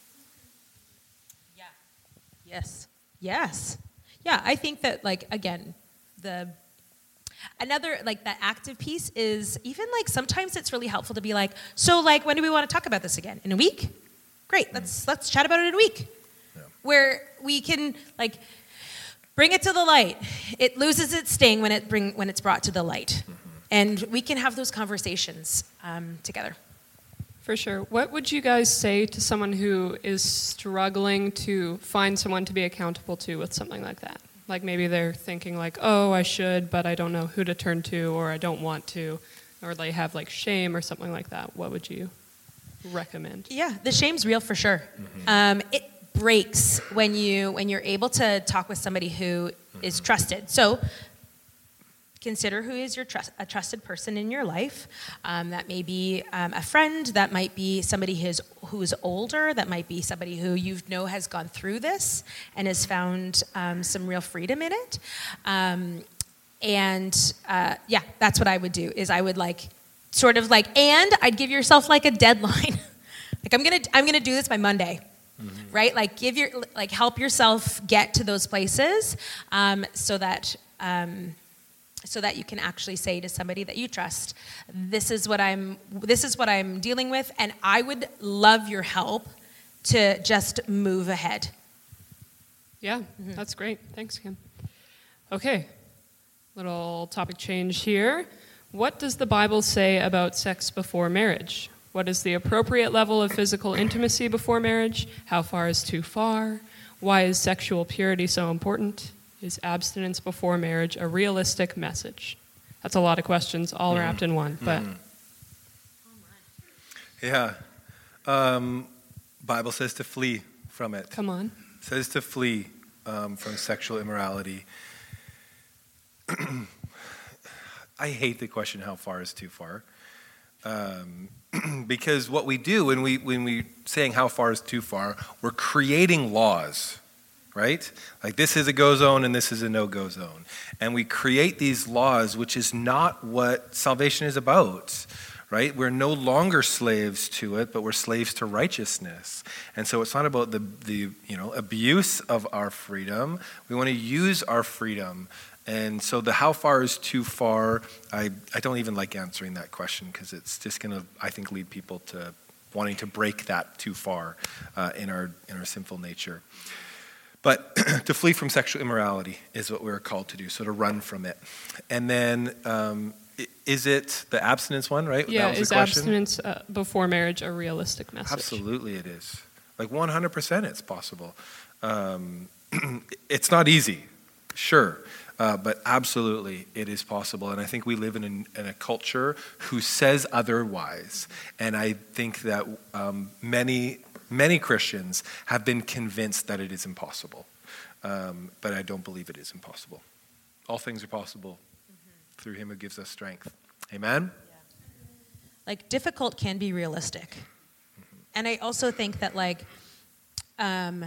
Yes. Yes. Yeah, I think that like again, the another like that active piece is even like sometimes it's really helpful to be like, so like when do we want to talk about this again? In a week? Great. Let's let's chat about it in a week. Yeah. Where we can like bring it to the light. It loses its sting when it bring when it's brought to the light. Mm-hmm. And we can have those conversations um, together.
For sure. What would you guys say to someone who is struggling to find someone to be accountable to with something like that? Like maybe they're thinking like, "Oh, I should, but I don't know who to turn to or I don't want to." Or they have like shame or something like that. What would you recommend?
Yeah, the shame's real for sure. Mm-hmm. Um, it breaks when you when you're able to talk with somebody who mm-hmm. is trusted. So Consider who is your trust, a trusted person in your life. Um, that may be um, a friend, that might be somebody who's, who's older, that might be somebody who you know has gone through this and has found um, some real freedom in it. Um, and uh, yeah, that's what I would do. Is I would like sort of like, and I'd give yourself like a deadline. like I'm gonna I'm gonna do this by Monday. Mm-hmm. Right, like give your like help yourself get to those places, um, so that um, so that you can actually say to somebody that you trust this is what i'm this is what i'm dealing with and i would love your help to just move ahead.
Yeah mm-hmm. that's great. Thanks kim. Okay little topic change here. What does the bible say about sex before marriage? What is the appropriate level of physical intimacy before marriage? How far is too far? Why is sexual purity so important? Is abstinence before marriage a realistic message? That's a lot of questions all
Mm-hmm.
wrapped in one, but
Yeah. Um, Bible says to flee from it.
come on.
says to flee um, from sexual immorality. I hate the question, how far is too far? Um, because what we do when we, when we saying how far is too far, we're creating laws, right? Like this is a go zone and this is a no go zone. And we create these laws, which is not what salvation is about right? We're no longer slaves to it, but we're slaves to righteousness. And so it's not about the, the you know, abuse of our freedom. We want to use our freedom. And so the how far is too far, I, I don't even like answering that question because it's just going to, I think, lead people to wanting to break that too far uh, in, our, in our sinful nature. But to flee from sexual immorality is what we're called to do, so to run from it. And then, um, is it the abstinence one, right?
Yeah,
that was the
is abstinence uh, before marriage a realistic message?
Absolutely, it is. Like 100% it's possible. Um, it's not easy, sure, uh, but absolutely it is possible. And I think we live in, an, in a culture who says otherwise. And I think that um, many, many Christians have been convinced that it is impossible. Um, but I don't believe it is impossible. All things are possible through him who gives us strength. Amen?
like difficult can be realistic and i also think that like um,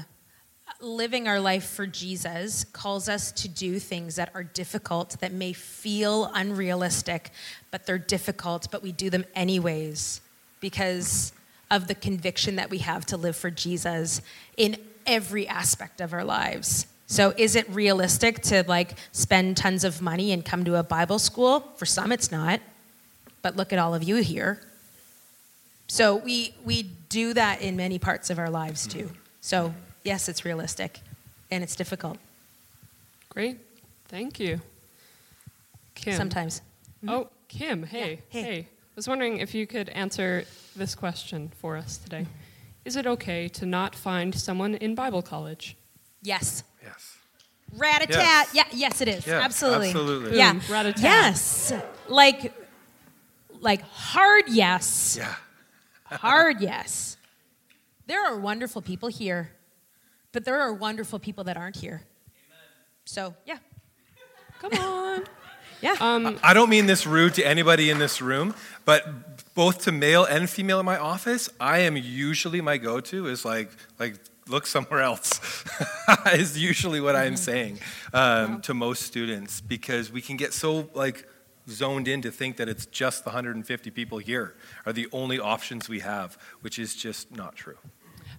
living our life for jesus calls us to do things that are difficult that may feel unrealistic but they're difficult but we do them anyways because of the conviction that we have to live for jesus in every aspect of our lives so is it realistic to like spend tons of money and come to a bible school for some it's not but look at all of you here. So we we do that in many parts of our lives too. So yes, it's realistic, and it's difficult
Great. Thank you. Kim.
sometimes.
Oh, Kim, hey,
Hey.
hey. I was wondering if you could answer this question for us today. Is it okay to not find someone in Bible college?
Yes.
Yes.
Rat a tat.
Yes.
Yeah. Yes, it is.
Yeah,
absolutely.
absolutely.
Yeah.
Boom, rat-a-tat.
Yes. Like, like hard yes.
Yeah.
Hard yes. There are wonderful people here, but there are wonderful people that aren't here. Amen. So yeah.
Come on.
Yeah.
Um,
I don't mean this rude to anybody in this room, but both to male and female in my office, I am usually my go-to is like like look somewhere else. is usually what I'm saying um, to most students because we can get so like zoned in to think that it's just the 150 people here are the only options we have, which is just not true.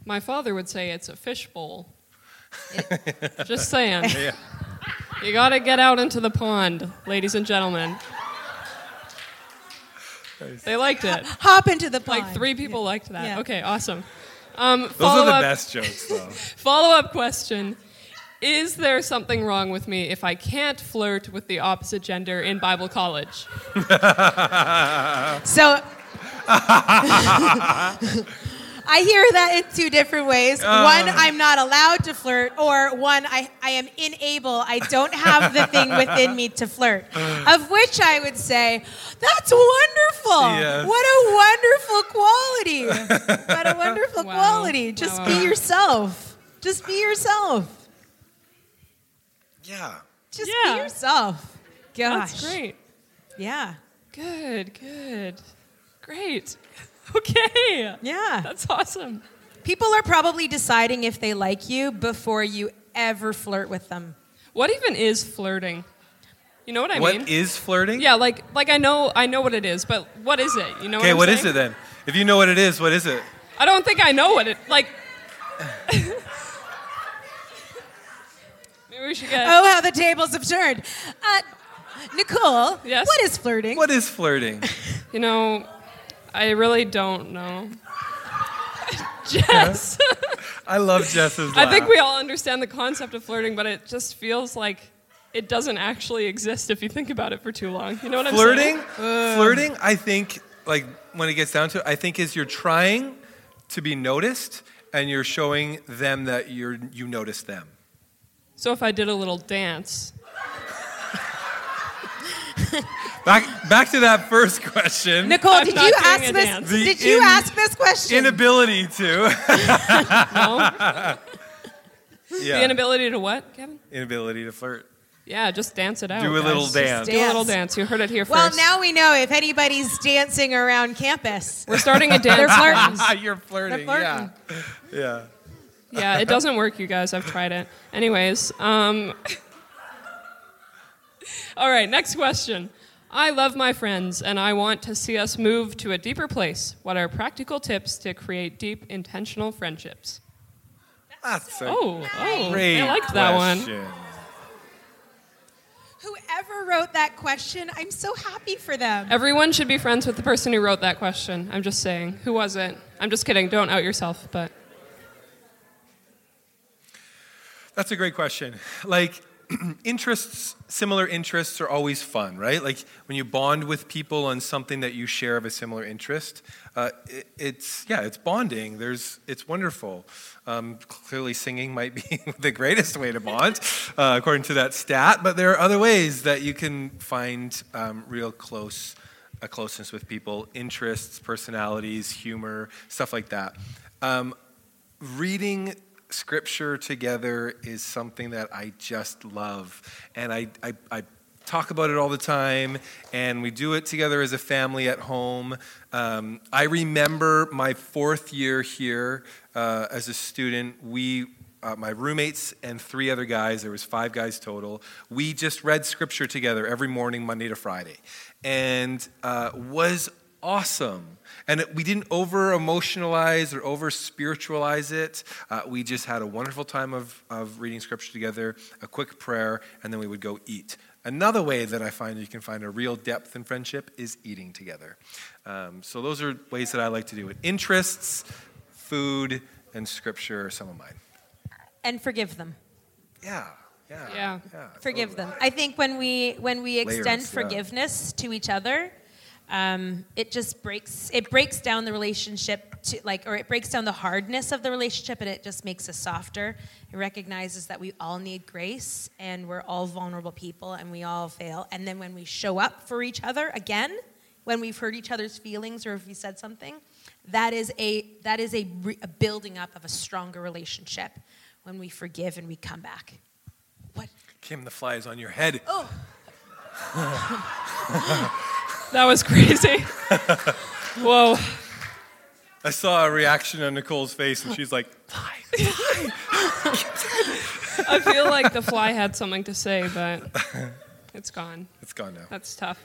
my father would say it's a fishbowl. Just saying.
Yeah.
You got to get out into the pond, ladies and gentlemen. They liked it.
Hop into the pond.
Like three people liked that.
Yeah.
Okay, awesome. Um,
Those are the
up,
best jokes though.
Follow up question Is there something wrong with me if I can't flirt with the opposite gender in Bible college?
So I hear that in two different ways. one, um. I'm not allowed to flirt, or one, I, I am unable, I don't have the thing within me to flirt. Of which I would say, that's wonderful.
Yes.
What a wonderful quality. what a wonderful
Wow.
quality. Just
Wow,
be yourself. Just be yourself.
Yeah.
Just
Yeah.
be yourself. Gosh.
That's great.
Yeah.
Good, good. Great. Okay.
Yeah.
That's awesome.
People are probably deciding if they like you before you ever flirt with them.
What even is flirting? You know what I
What
mean?
is flirting?
yeah, like like I know I know what it is, but what is it? You know
Okay,
what,
what
I'm
is
saying?
it then? If you know what it is, what is it?
I don't think I know what it like Maybe we should get
Oh, how the tables have turned. Uh, Nicole,
Yes?
what is flirting?
What is flirting?
You know, I really don't know. Jess.
I love Jess's
I think we all understand the concept of flirting, but it just feels like it doesn't actually exist if you think about it for too long. You know what I'm saying?
flirting
saying?
flirting i think like when it gets down to it i think is you're trying to be noticed and you're showing them that you're, you notice them.
So if I did a little dance,
Back, back to that first question.
Nicole,
I'm
did you ask this?
dance.
The
Did you
in-
ask this question?
Inability to.
no,
yeah.
the inability to what, Kevin?
Inability to flirt.
Yeah, just dance it out.
Do a
guys.
little
Just
dance.
Do a little
Dance.
dance. You heard it here
well,
first.
now we know if anybody's dancing around campus.
we're starting a dance.
They're flirting.
You're flirting.
They're
Yeah. Yeah.
Yeah, it doesn't work, you guys. I've tried it. Anyways, um, all right, next question. I love my friends and I want to see us move to a deeper place. What are practical tips to create deep, intentional friendships?
That's a
Oh, oh,
great
I liked that one.
question.
Whoever wrote that question, I'm so happy for them.
Everyone should be friends with the person who wrote that question. I'm just saying. Who was it? I'm just kidding. Don't out yourself, but
That's a great question. Like, interests, similar interests are always fun, right? Like, when you bond with people on something that you share of a similar interest, uh, it, it's, yeah, it's bonding. There's, it's wonderful. Um, clearly, singing might be the greatest way to bond, uh, according to that stat, but there are other ways that you can find um, real close a closeness with people, interests, personalities, humor, stuff like that. Um, reading scripture together is something that I just love. And I, I, I talk about it all the time, and we do it together as a family at home. Um, I remember my fourth year here uh, as a student. We uh, my roommates and three other guys there was five guys total we just read scripture together every morning monday to friday and uh, was awesome and it, we didn't over emotionalize or over spiritualize it. Uh, we just had a wonderful time of, of reading scripture together, a quick prayer, and then we would go eat. Another way that I find you can find a real depth in friendship is eating together. Um, so those are ways that I like to do it. Interests, food, and scripture are some of mine.
and forgive them.
Yeah, yeah,
Yeah.
Forgive
totally.
them. I think when we when we extend
Layers, yeah.
forgiveness to each other, um, it just breaks it breaks down the relationship to like or it breaks down the hardness of the relationship and it just makes us softer. It recognizes that we all need grace and we're all vulnerable people and we all fail. And then when we show up for each other again, when we've hurt each other's feelings or if we said something, that is a that is a, re- a building up of a stronger relationship when we forgive and we come back. What?
Kim, the fly is on your head.
Oh.
that was crazy. Whoa.
I saw a reaction on Nicole's face, and she's like, "Fly."
I feel like the fly had something to say, but it's gone.
It's gone now.
That's tough.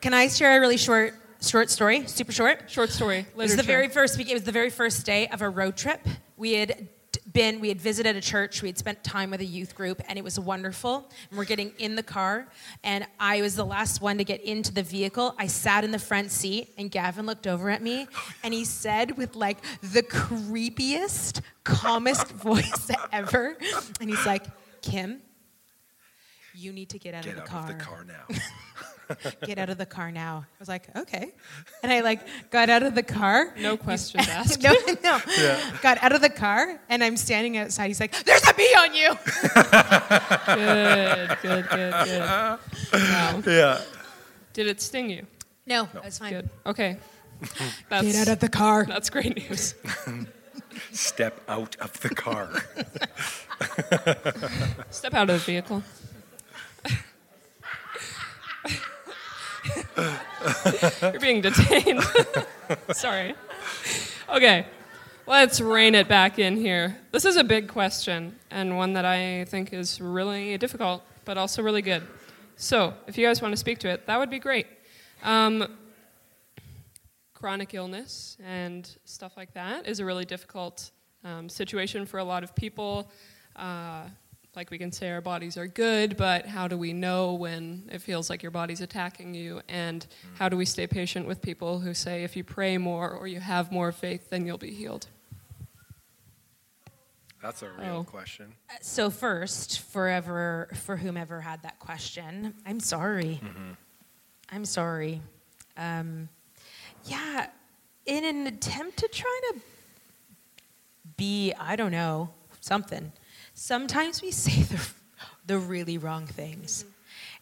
Can I share a really short short story? Super short.
Short story.
It was the very first week. It was the very first day of a road trip. We had d- been. We had visited a church. We had spent time with a youth group, and it was wonderful. And we're getting in the car, and I was the last one to get into the vehicle. I sat in the front seat, and Gavin looked over at me, and he said with like the creepiest, calmest voice ever, and he's like, "Kim." You need to get out
Get
of the
out
car.
of the car now.
get out of the car now. I was like, okay. And I like got out of the car.
No questions asked.
no, no. Got out of the car and I'm standing outside. He's like, there's a bee on you.
Good, good, good, good. Wow.
yeah.
Did it sting you?
No, that's fine.
Good. Okay. That's,
Get out of the car.
that's great news.
Step out of the car.
Step out of the vehicle. You're being detained. Sorry. Okay, let's rein it back in here. This is a big question, and one that I think is really difficult, but also really good. So, if you guys want to speak to it, that would be great. Um, chronic illness and stuff like that is a really difficult um, situation for a lot of people. Uh, like we can say our bodies are good, but how do we know when it feels like your body's attacking you? And mm. how do we stay patient with people who say if you pray more or you have more faith, then you'll be healed?
That's a real
Oh.
question.
Uh, so first, forever for whomever had that question, I'm sorry. Mm-hmm. I'm sorry. Um, yeah, in an attempt to try to be, I don't know, something. Sometimes we say the, the really wrong things.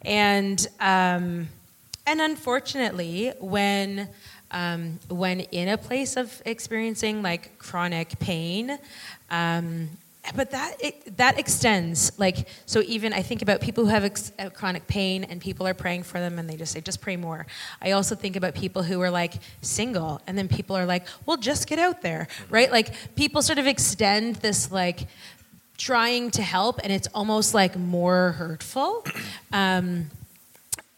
And, um, and unfortunately, when, um, when in a place of experiencing like chronic pain, um, but that it, that extends like so even i think about people who have ex- uh, chronic pain and people are praying for them and they just say just pray more i also think about people who are like single and then people are like well just get out there right like people sort of extend this like trying to help and it's almost like more hurtful um,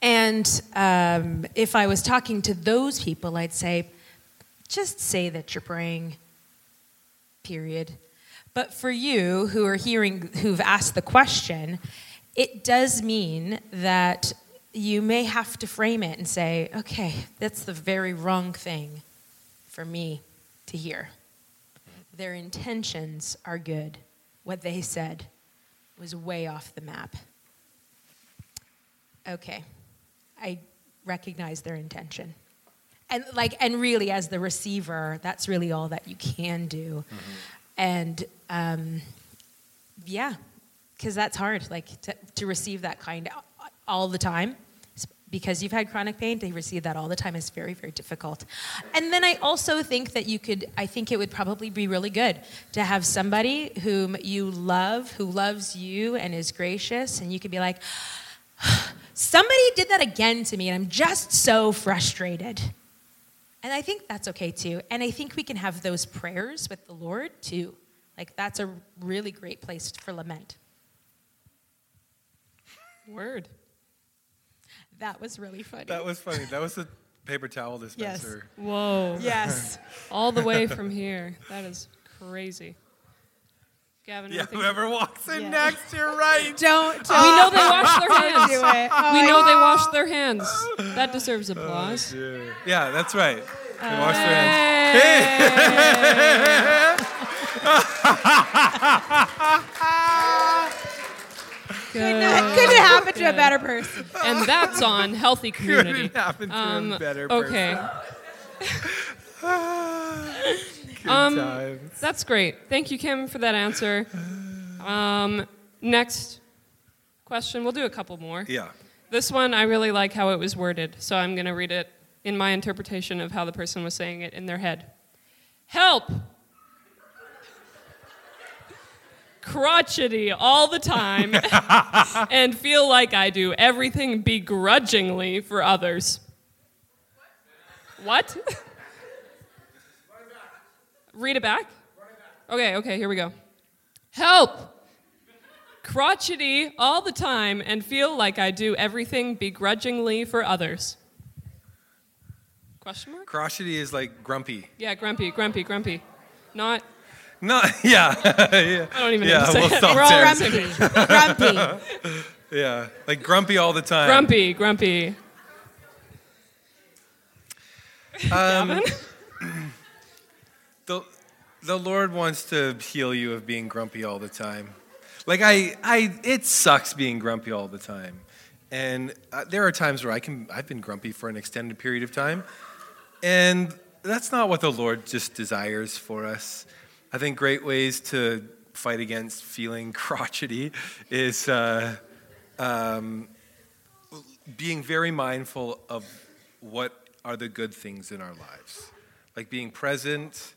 and um, if i was talking to those people i'd say just say that you're praying period but for you who are hearing, who've asked the question, it does mean that you may have to frame it and say, okay, that's the very wrong thing for me to hear. Their intentions are good. What they said was way off the map. Okay, I recognize their intention. And like and really as the receiver, that's really all that you can do. Mm-hmm. And um, yeah, because that's hard, like to, to receive that kind all the time because you've had chronic pain to receive that all the time. Is very very difficult. And then i also think that you could i think it would probably be really good to have somebody whom you love who loves you and is gracious and you could be like somebody did that again to me and i'm just so frustrated. And i think that's okay too. And i think we can have those prayers with the lord too. Like, that's a really great place for lament.
Word.
That was really funny.
That was funny. That was a paper towel dispenser.
Yes. Whoa.
Yes.
All the way from here. That is crazy. Gavin,
yeah, whoever walks in yeah. next, you're right.
Don't.
don't. We know they wash their hands. Do it. Oh, we know they wash their hands. That deserves applause.
Oh, yeah, that's right. They uh, wash their hands. Hey.
couldn't, couldn't happen to a better person.
And that's on healthy community.
Couldn't happen to um, a better okay.
um, that's great. Thank you, Kim, for that answer. Um, next question. We'll do a couple more.
Yeah.
This one, I really like how it was worded, so I'm going to read it in my interpretation of how the person was saying it in their head. Help! Crotchety all the time and feel like I do everything begrudgingly for others. What? Read it back? Okay, okay, here we go. Help! Crotchety all the time and feel like I do everything begrudgingly for others. Question mark?
Crotchety is like grumpy.
Yeah, grumpy, grumpy, grumpy. Not
no, yeah. yeah.
I don't even yeah, know.
We'll We're all grumpy. grumpy.
Yeah, like grumpy all the time.
Grumpy, grumpy.
Um, the, the Lord wants to heal you of being grumpy all the time. Like I, I, it sucks being grumpy all the time, and uh, there are times where I can, I've been grumpy for an extended period of time, and that's not what the Lord just desires for us. I think great ways to fight against feeling crotchety is uh, um, being very mindful of what are the good things in our lives. Like being present,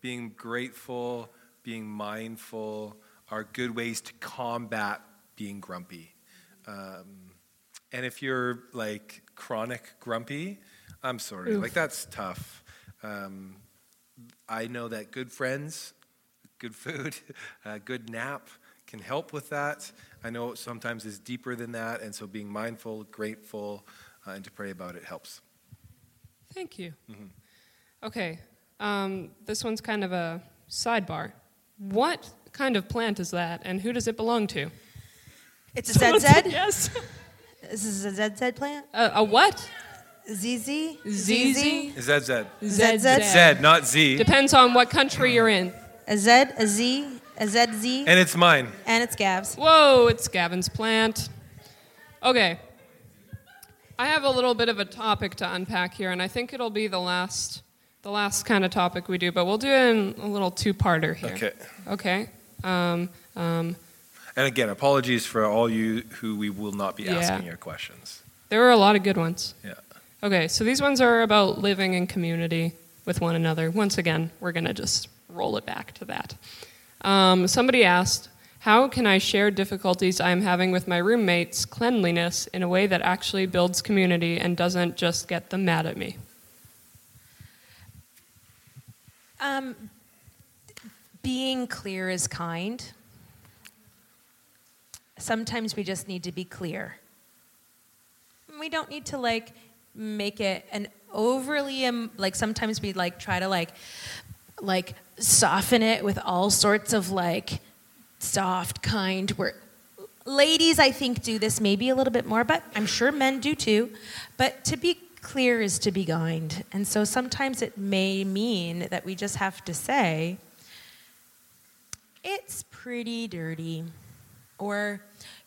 being grateful, being mindful are good ways to combat being grumpy. Um, and if you're like chronic grumpy, I'm sorry, Oof. like that's tough. Um, I know that good friends, good food, a good nap can help with that. I know it sometimes is deeper than that, and so being mindful, grateful, uh, and to pray about it helps.
Thank you. Mm-hmm. Okay, um, this one's kind of a sidebar. What kind of plant is that, and who does it belong to?
It's a ZZ?
yes.
This is a ZZ plant?
Uh, a what?
ZZ?
ZZ?
ZZ.
ZZ.
Z, not Z.
Depends on what country you're in.
A Z, a Z, a ZZ.
And it's mine.
And it's Gav's.
Whoa, it's Gavin's plant. Okay. I have a little bit of a topic to unpack here, and I think it'll be the last the last kind of topic we do, but we'll do it in a little two-parter here.
Okay.
Okay. Um, um,
And again, apologies for all you who we will not be
Yeah.
asking your questions.
there were a lot of good ones.
Yeah.
Okay, so these ones are about living in community with one another. Once again, we're going to just roll it back to that. Um, somebody asked, How can I share difficulties I'm having with my roommates' cleanliness in a way that actually builds community and doesn't just get them mad at me?
Um, being clear is kind. Sometimes we just need to be clear. We don't need to like make it an overly like sometimes we like try to like like soften it with all sorts of like soft kind where ladies I think do this maybe a little bit more, but I'm sure men do too. But to be clear is to be kind. And so sometimes it may mean that we just have to say, it's pretty dirty. Or,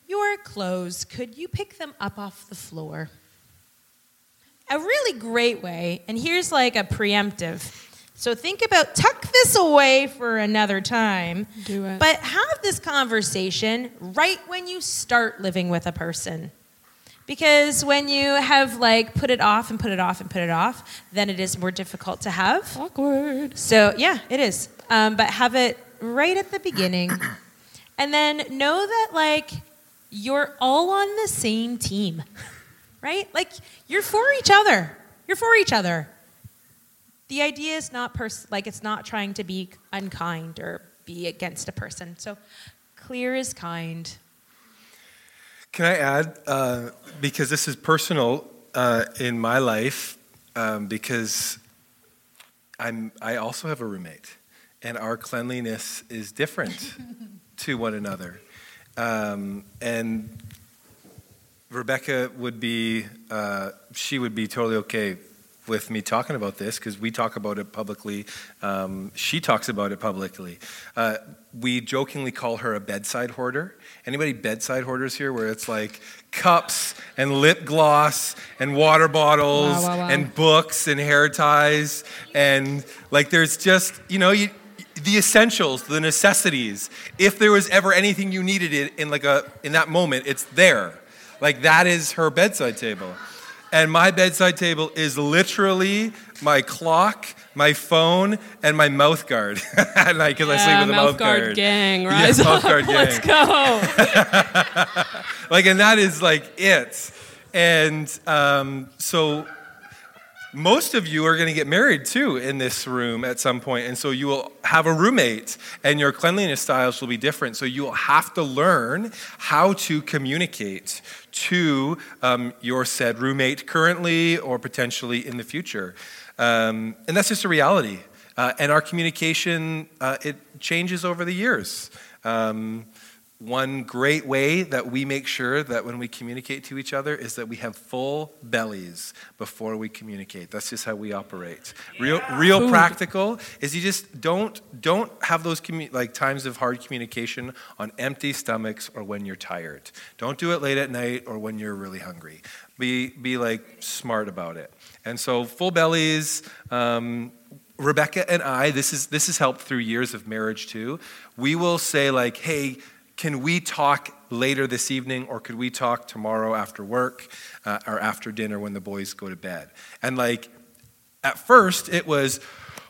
your clothes, could you pick them up off the floor? A really great way, and here's like a preemptive. So think about tuck this away for another time.
Do it.
But have this conversation right when you start living with a person. Because when you have like put it off and put it off and put it off, then it is more difficult to have.
Awkward.
So, yeah, it is. Um, but have it right at the beginning. And then know that, like, you're all on the same team, right? Like, you're for each other. You're for each other. The idea is not pers- like it's not trying to be unkind or be against a person. So, clear is kind.
Can I add, uh, because this is personal uh, in my life, um, because I'm, I also have a roommate, and our cleanliness is different to one another. Um, and Rebecca would be, uh, she would be totally okay with me talking about this because we talk about it publicly. Um, she talks about it publicly. Uh, we jokingly call her a bedside hoarder. Anybody bedside hoarders here where it's like cups and lip gloss and water bottles
Wow, wow, wow.
and books and hair ties and like there's just, you know, you, the essentials, the necessities. If there was ever anything you needed it in like a in that moment, it's there. Like that is her bedside table. And my bedside table is literally my clock, my phone, and my mouth guard. At night because I sleep with a
mouth
mouth
guard
guard.
gang,
Yeah,
rise
mouth
up.
guard
Let's
gang.
go.
Like, and that is like it. And um, so most of you are going to get married too in this room at some point and so you will have a roommate and your cleanliness styles will be different. So you will have to learn how to communicate to um, your said roommate currently or potentially in the future. Um, and that's just a reality. Uh, and our communication uh, it changes over the years. Um, one great way that we make sure that when we communicate to each other is that we have full bellies before we communicate. That's just how we operate. Real, real
Food.
practical is you just don't don't have those commu- like times of hard communication on empty stomachs or when you're tired. Don't do it late at night or when you're really hungry. Be be like smart about it. And so full bellies. Um, Rebecca and I, this is this has helped through years of marriage too. We will say like, "Hey, can we talk later this evening, or could we talk tomorrow after work uh, or after dinner when the boys go to bed?" And like, at first it was,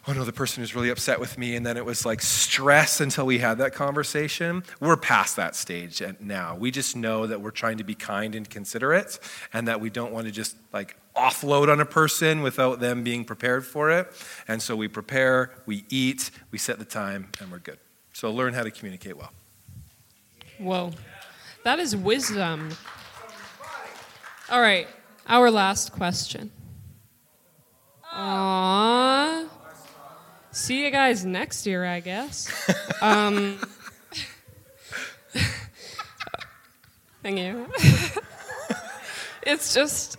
"Oh no, the person is really upset with me," and then it was like stress until we had that conversation. We're past that stage now. We just know that we're trying to be kind and considerate, and that we don't want to just like offload on a person without them being prepared for it. And so we prepare, we eat, we set the time, and we're good. So learn how to communicate well.
Whoa. That is wisdom. All right, our last question. Aww. See you guys next year, I guess. um, thank you. it's just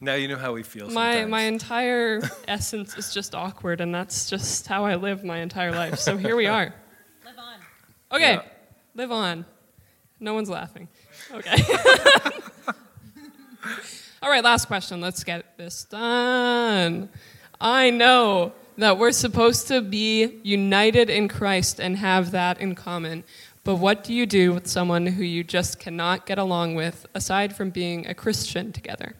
Now you know how we feel.
my
sometimes.
my entire essence is just awkward, and that's just how I live my entire life. So here we are.
Live on.
Okay,
Yeah.
Live on. No one's laughing. Okay. All right, last question. Let's get this done. I know that we're supposed to be united in Christ and have that in common. But what do you do with someone who you just cannot get along with aside from being a Christian together?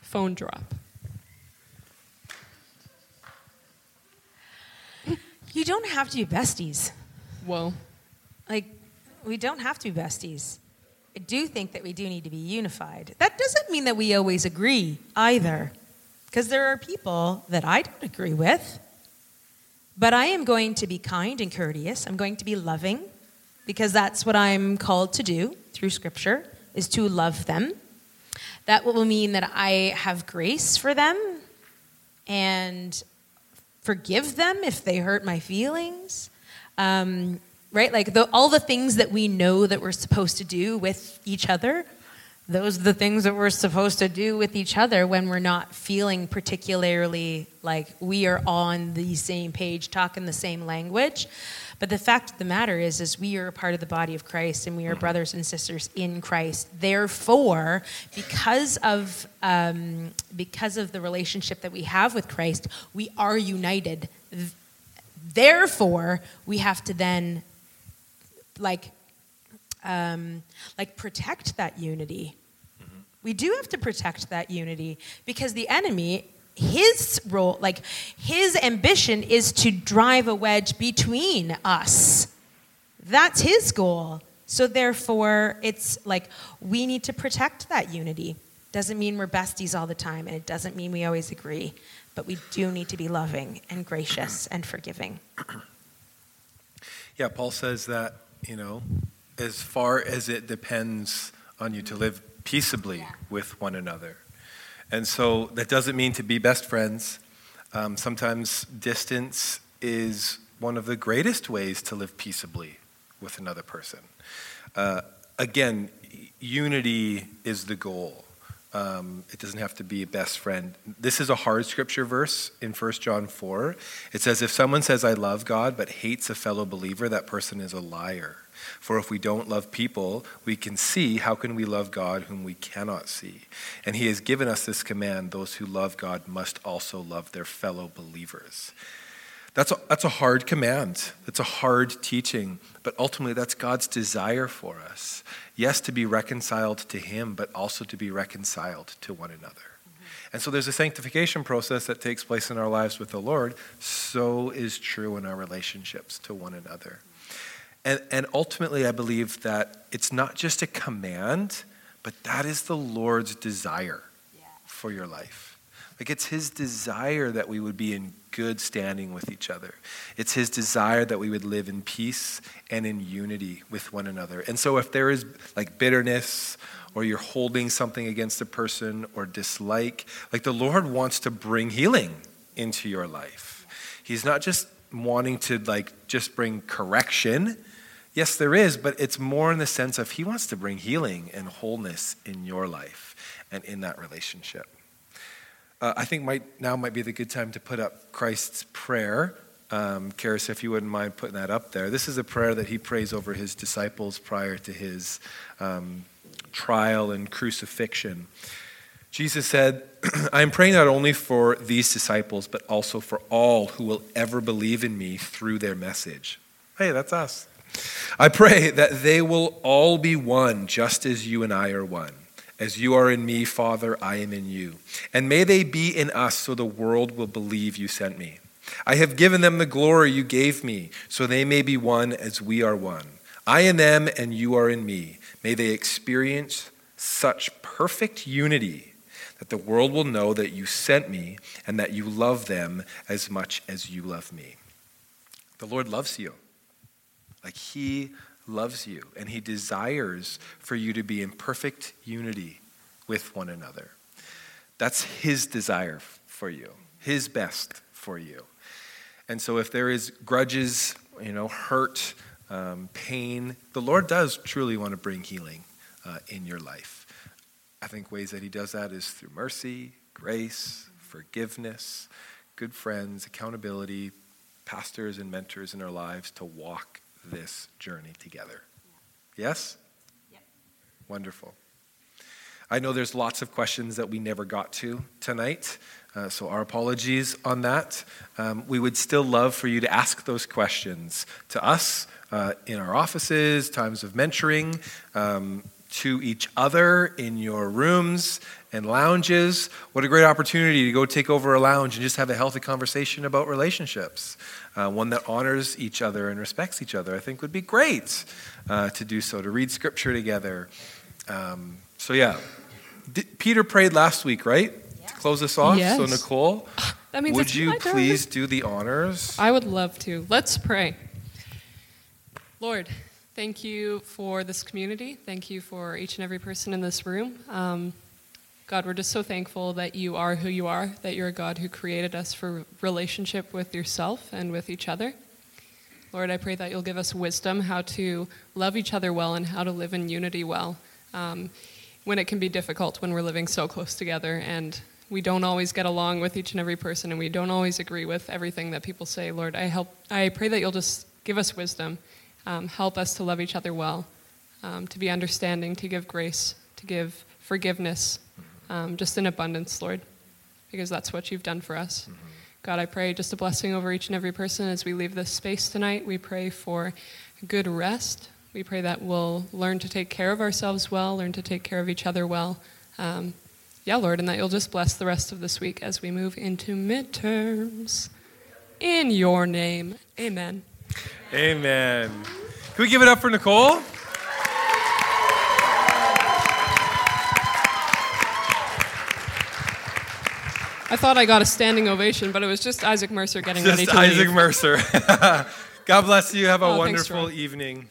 Phone drop.
You don't have to be besties.
Whoa.
Like, we don't have to be besties. I do think that we do need to be unified. That doesn't mean that we always agree either, because there are people that I don't agree with. But I am going to be kind and courteous. I'm going to be loving, because that's what I'm called to do through Scripture, is to love them. That will mean that I have grace for them and forgive them if they hurt my feelings. Um, right? Like the, all the things that we know that we're supposed to do with each other, those are the things that we're supposed to do with each other when we're not feeling particularly like we are on the same page, talking the same language. But the fact of the matter is, is we are a part of the body of Christ, and we are brothers and sisters in Christ. Therefore, because of um, because of the relationship that we have with Christ, we are united. Therefore, we have to then like um, like protect that unity. Mm-hmm. We do have to protect that unity because the enemy, his role, like his ambition is to drive a wedge between us. That's his goal. So therefore, it's like we need to protect that unity. Doesn't mean we're besties all the time, and it doesn't mean we always agree, but we do need to be loving and gracious and forgiving.
Yeah, Paul says that you know, as far as it depends on you to live peaceably yeah. with one another. And so that doesn't mean to be best friends. Um, sometimes distance is one of the greatest ways to live peaceably with another person. Uh, again, unity is the goal. Um, it doesn't have to be a best friend. This is a hard scripture verse in 1 John 4. It says, If someone says, I love God, but hates a fellow believer, that person is a liar. For if we don't love people we can see, how can we love God whom we cannot see? And He has given us this command those who love God must also love their fellow believers. That's a, that's a hard command. That's a hard teaching. But ultimately, that's God's desire for us. Yes, to be reconciled to Him, but also to be reconciled to one another. And so there's a sanctification process that takes place in our lives with the Lord. So is true in our relationships to one another. And, and ultimately, I believe that it's not just a command, but that is the Lord's desire yeah. for your life. Like it's his desire that we would be in good standing with each other. It's his desire that we would live in peace and in unity with one another. And so if there is like bitterness or you're holding something against a person or dislike, like the Lord wants to bring healing into your life. He's not just wanting to like just bring correction. Yes, there is, but it's more in the sense of he wants to bring healing and wholeness in your life and in that relationship. Uh, I think might, now might be the good time to put up Christ's prayer. Um, Karis, if you wouldn't mind putting that up there. This is a prayer that he prays over his disciples prior to his um, trial and crucifixion. Jesus said, I am praying not only for these disciples, but also for all who will ever believe in me through their message. Hey, that's us. I pray that they will all be one, just as you and I are one. As you are in me, Father, I am in you. And may they be in us so the world will believe you sent me. I have given them the glory you gave me, so they may be one as we are one. I in them and you are in me. May they experience such perfect unity that the world will know that you sent me and that you love them as much as you love me. The Lord loves you. Like he loves you and he desires for you to be in perfect unity with one another. That's his desire for you, his best for you. And so if there is grudges, you know, hurt, um, pain, the Lord does truly want to bring healing uh, in your life. I think ways that he does that is through mercy, grace, forgiveness, good friends, accountability, pastors and mentors in our lives to walk this journey together. Yes? Yep. Wonderful. I know there's lots of questions that we never got to tonight. Uh, so, our apologies on that. Um, we would still love for you to ask those questions to us uh, in our offices, times of mentoring, um, to each other in your rooms and lounges. What a great opportunity to go take over a lounge and just have a healthy conversation about relationships. Uh, one that honors each other and respects each other, I think would be great uh, to do so, to read scripture together. Um, so, yeah. D- Peter prayed last week, right? Yeah. To close us off.
Yes.
So, Nicole,
that means
would you please do the honors?
I would love to. Let's pray. Lord, thank you for this community. Thank you for each and every person in this room. Um, God, we're just so thankful that you are who you are, that you're a God who created us for relationship with yourself and with each other. Lord, I pray that you'll give us wisdom how to love each other well and how to live in unity well um, when it can be difficult when we're living so close together and we don't always get along with each and every person and we don't always agree with everything that people say. Lord, I, help, I pray that you'll just give us wisdom um, help us to love each other well, um, to be understanding, to give grace, to give forgiveness, um, just in abundance, Lord, because that's what you've done for us. Mm-hmm. God, I pray just a blessing over each and every person as we leave this space tonight. We pray for good rest. We pray that we'll learn to take care of ourselves well, learn to take care of each other well. Um, yeah, Lord, and that you'll just bless the rest of this week as we move into midterms. In your name, amen.
Amen. Can we give it up for Nicole?
I thought I got a standing ovation, but it was just Isaac Mercer getting
just
ready to
Isaac
leave.
Mercer. God bless you. Have a oh, evening.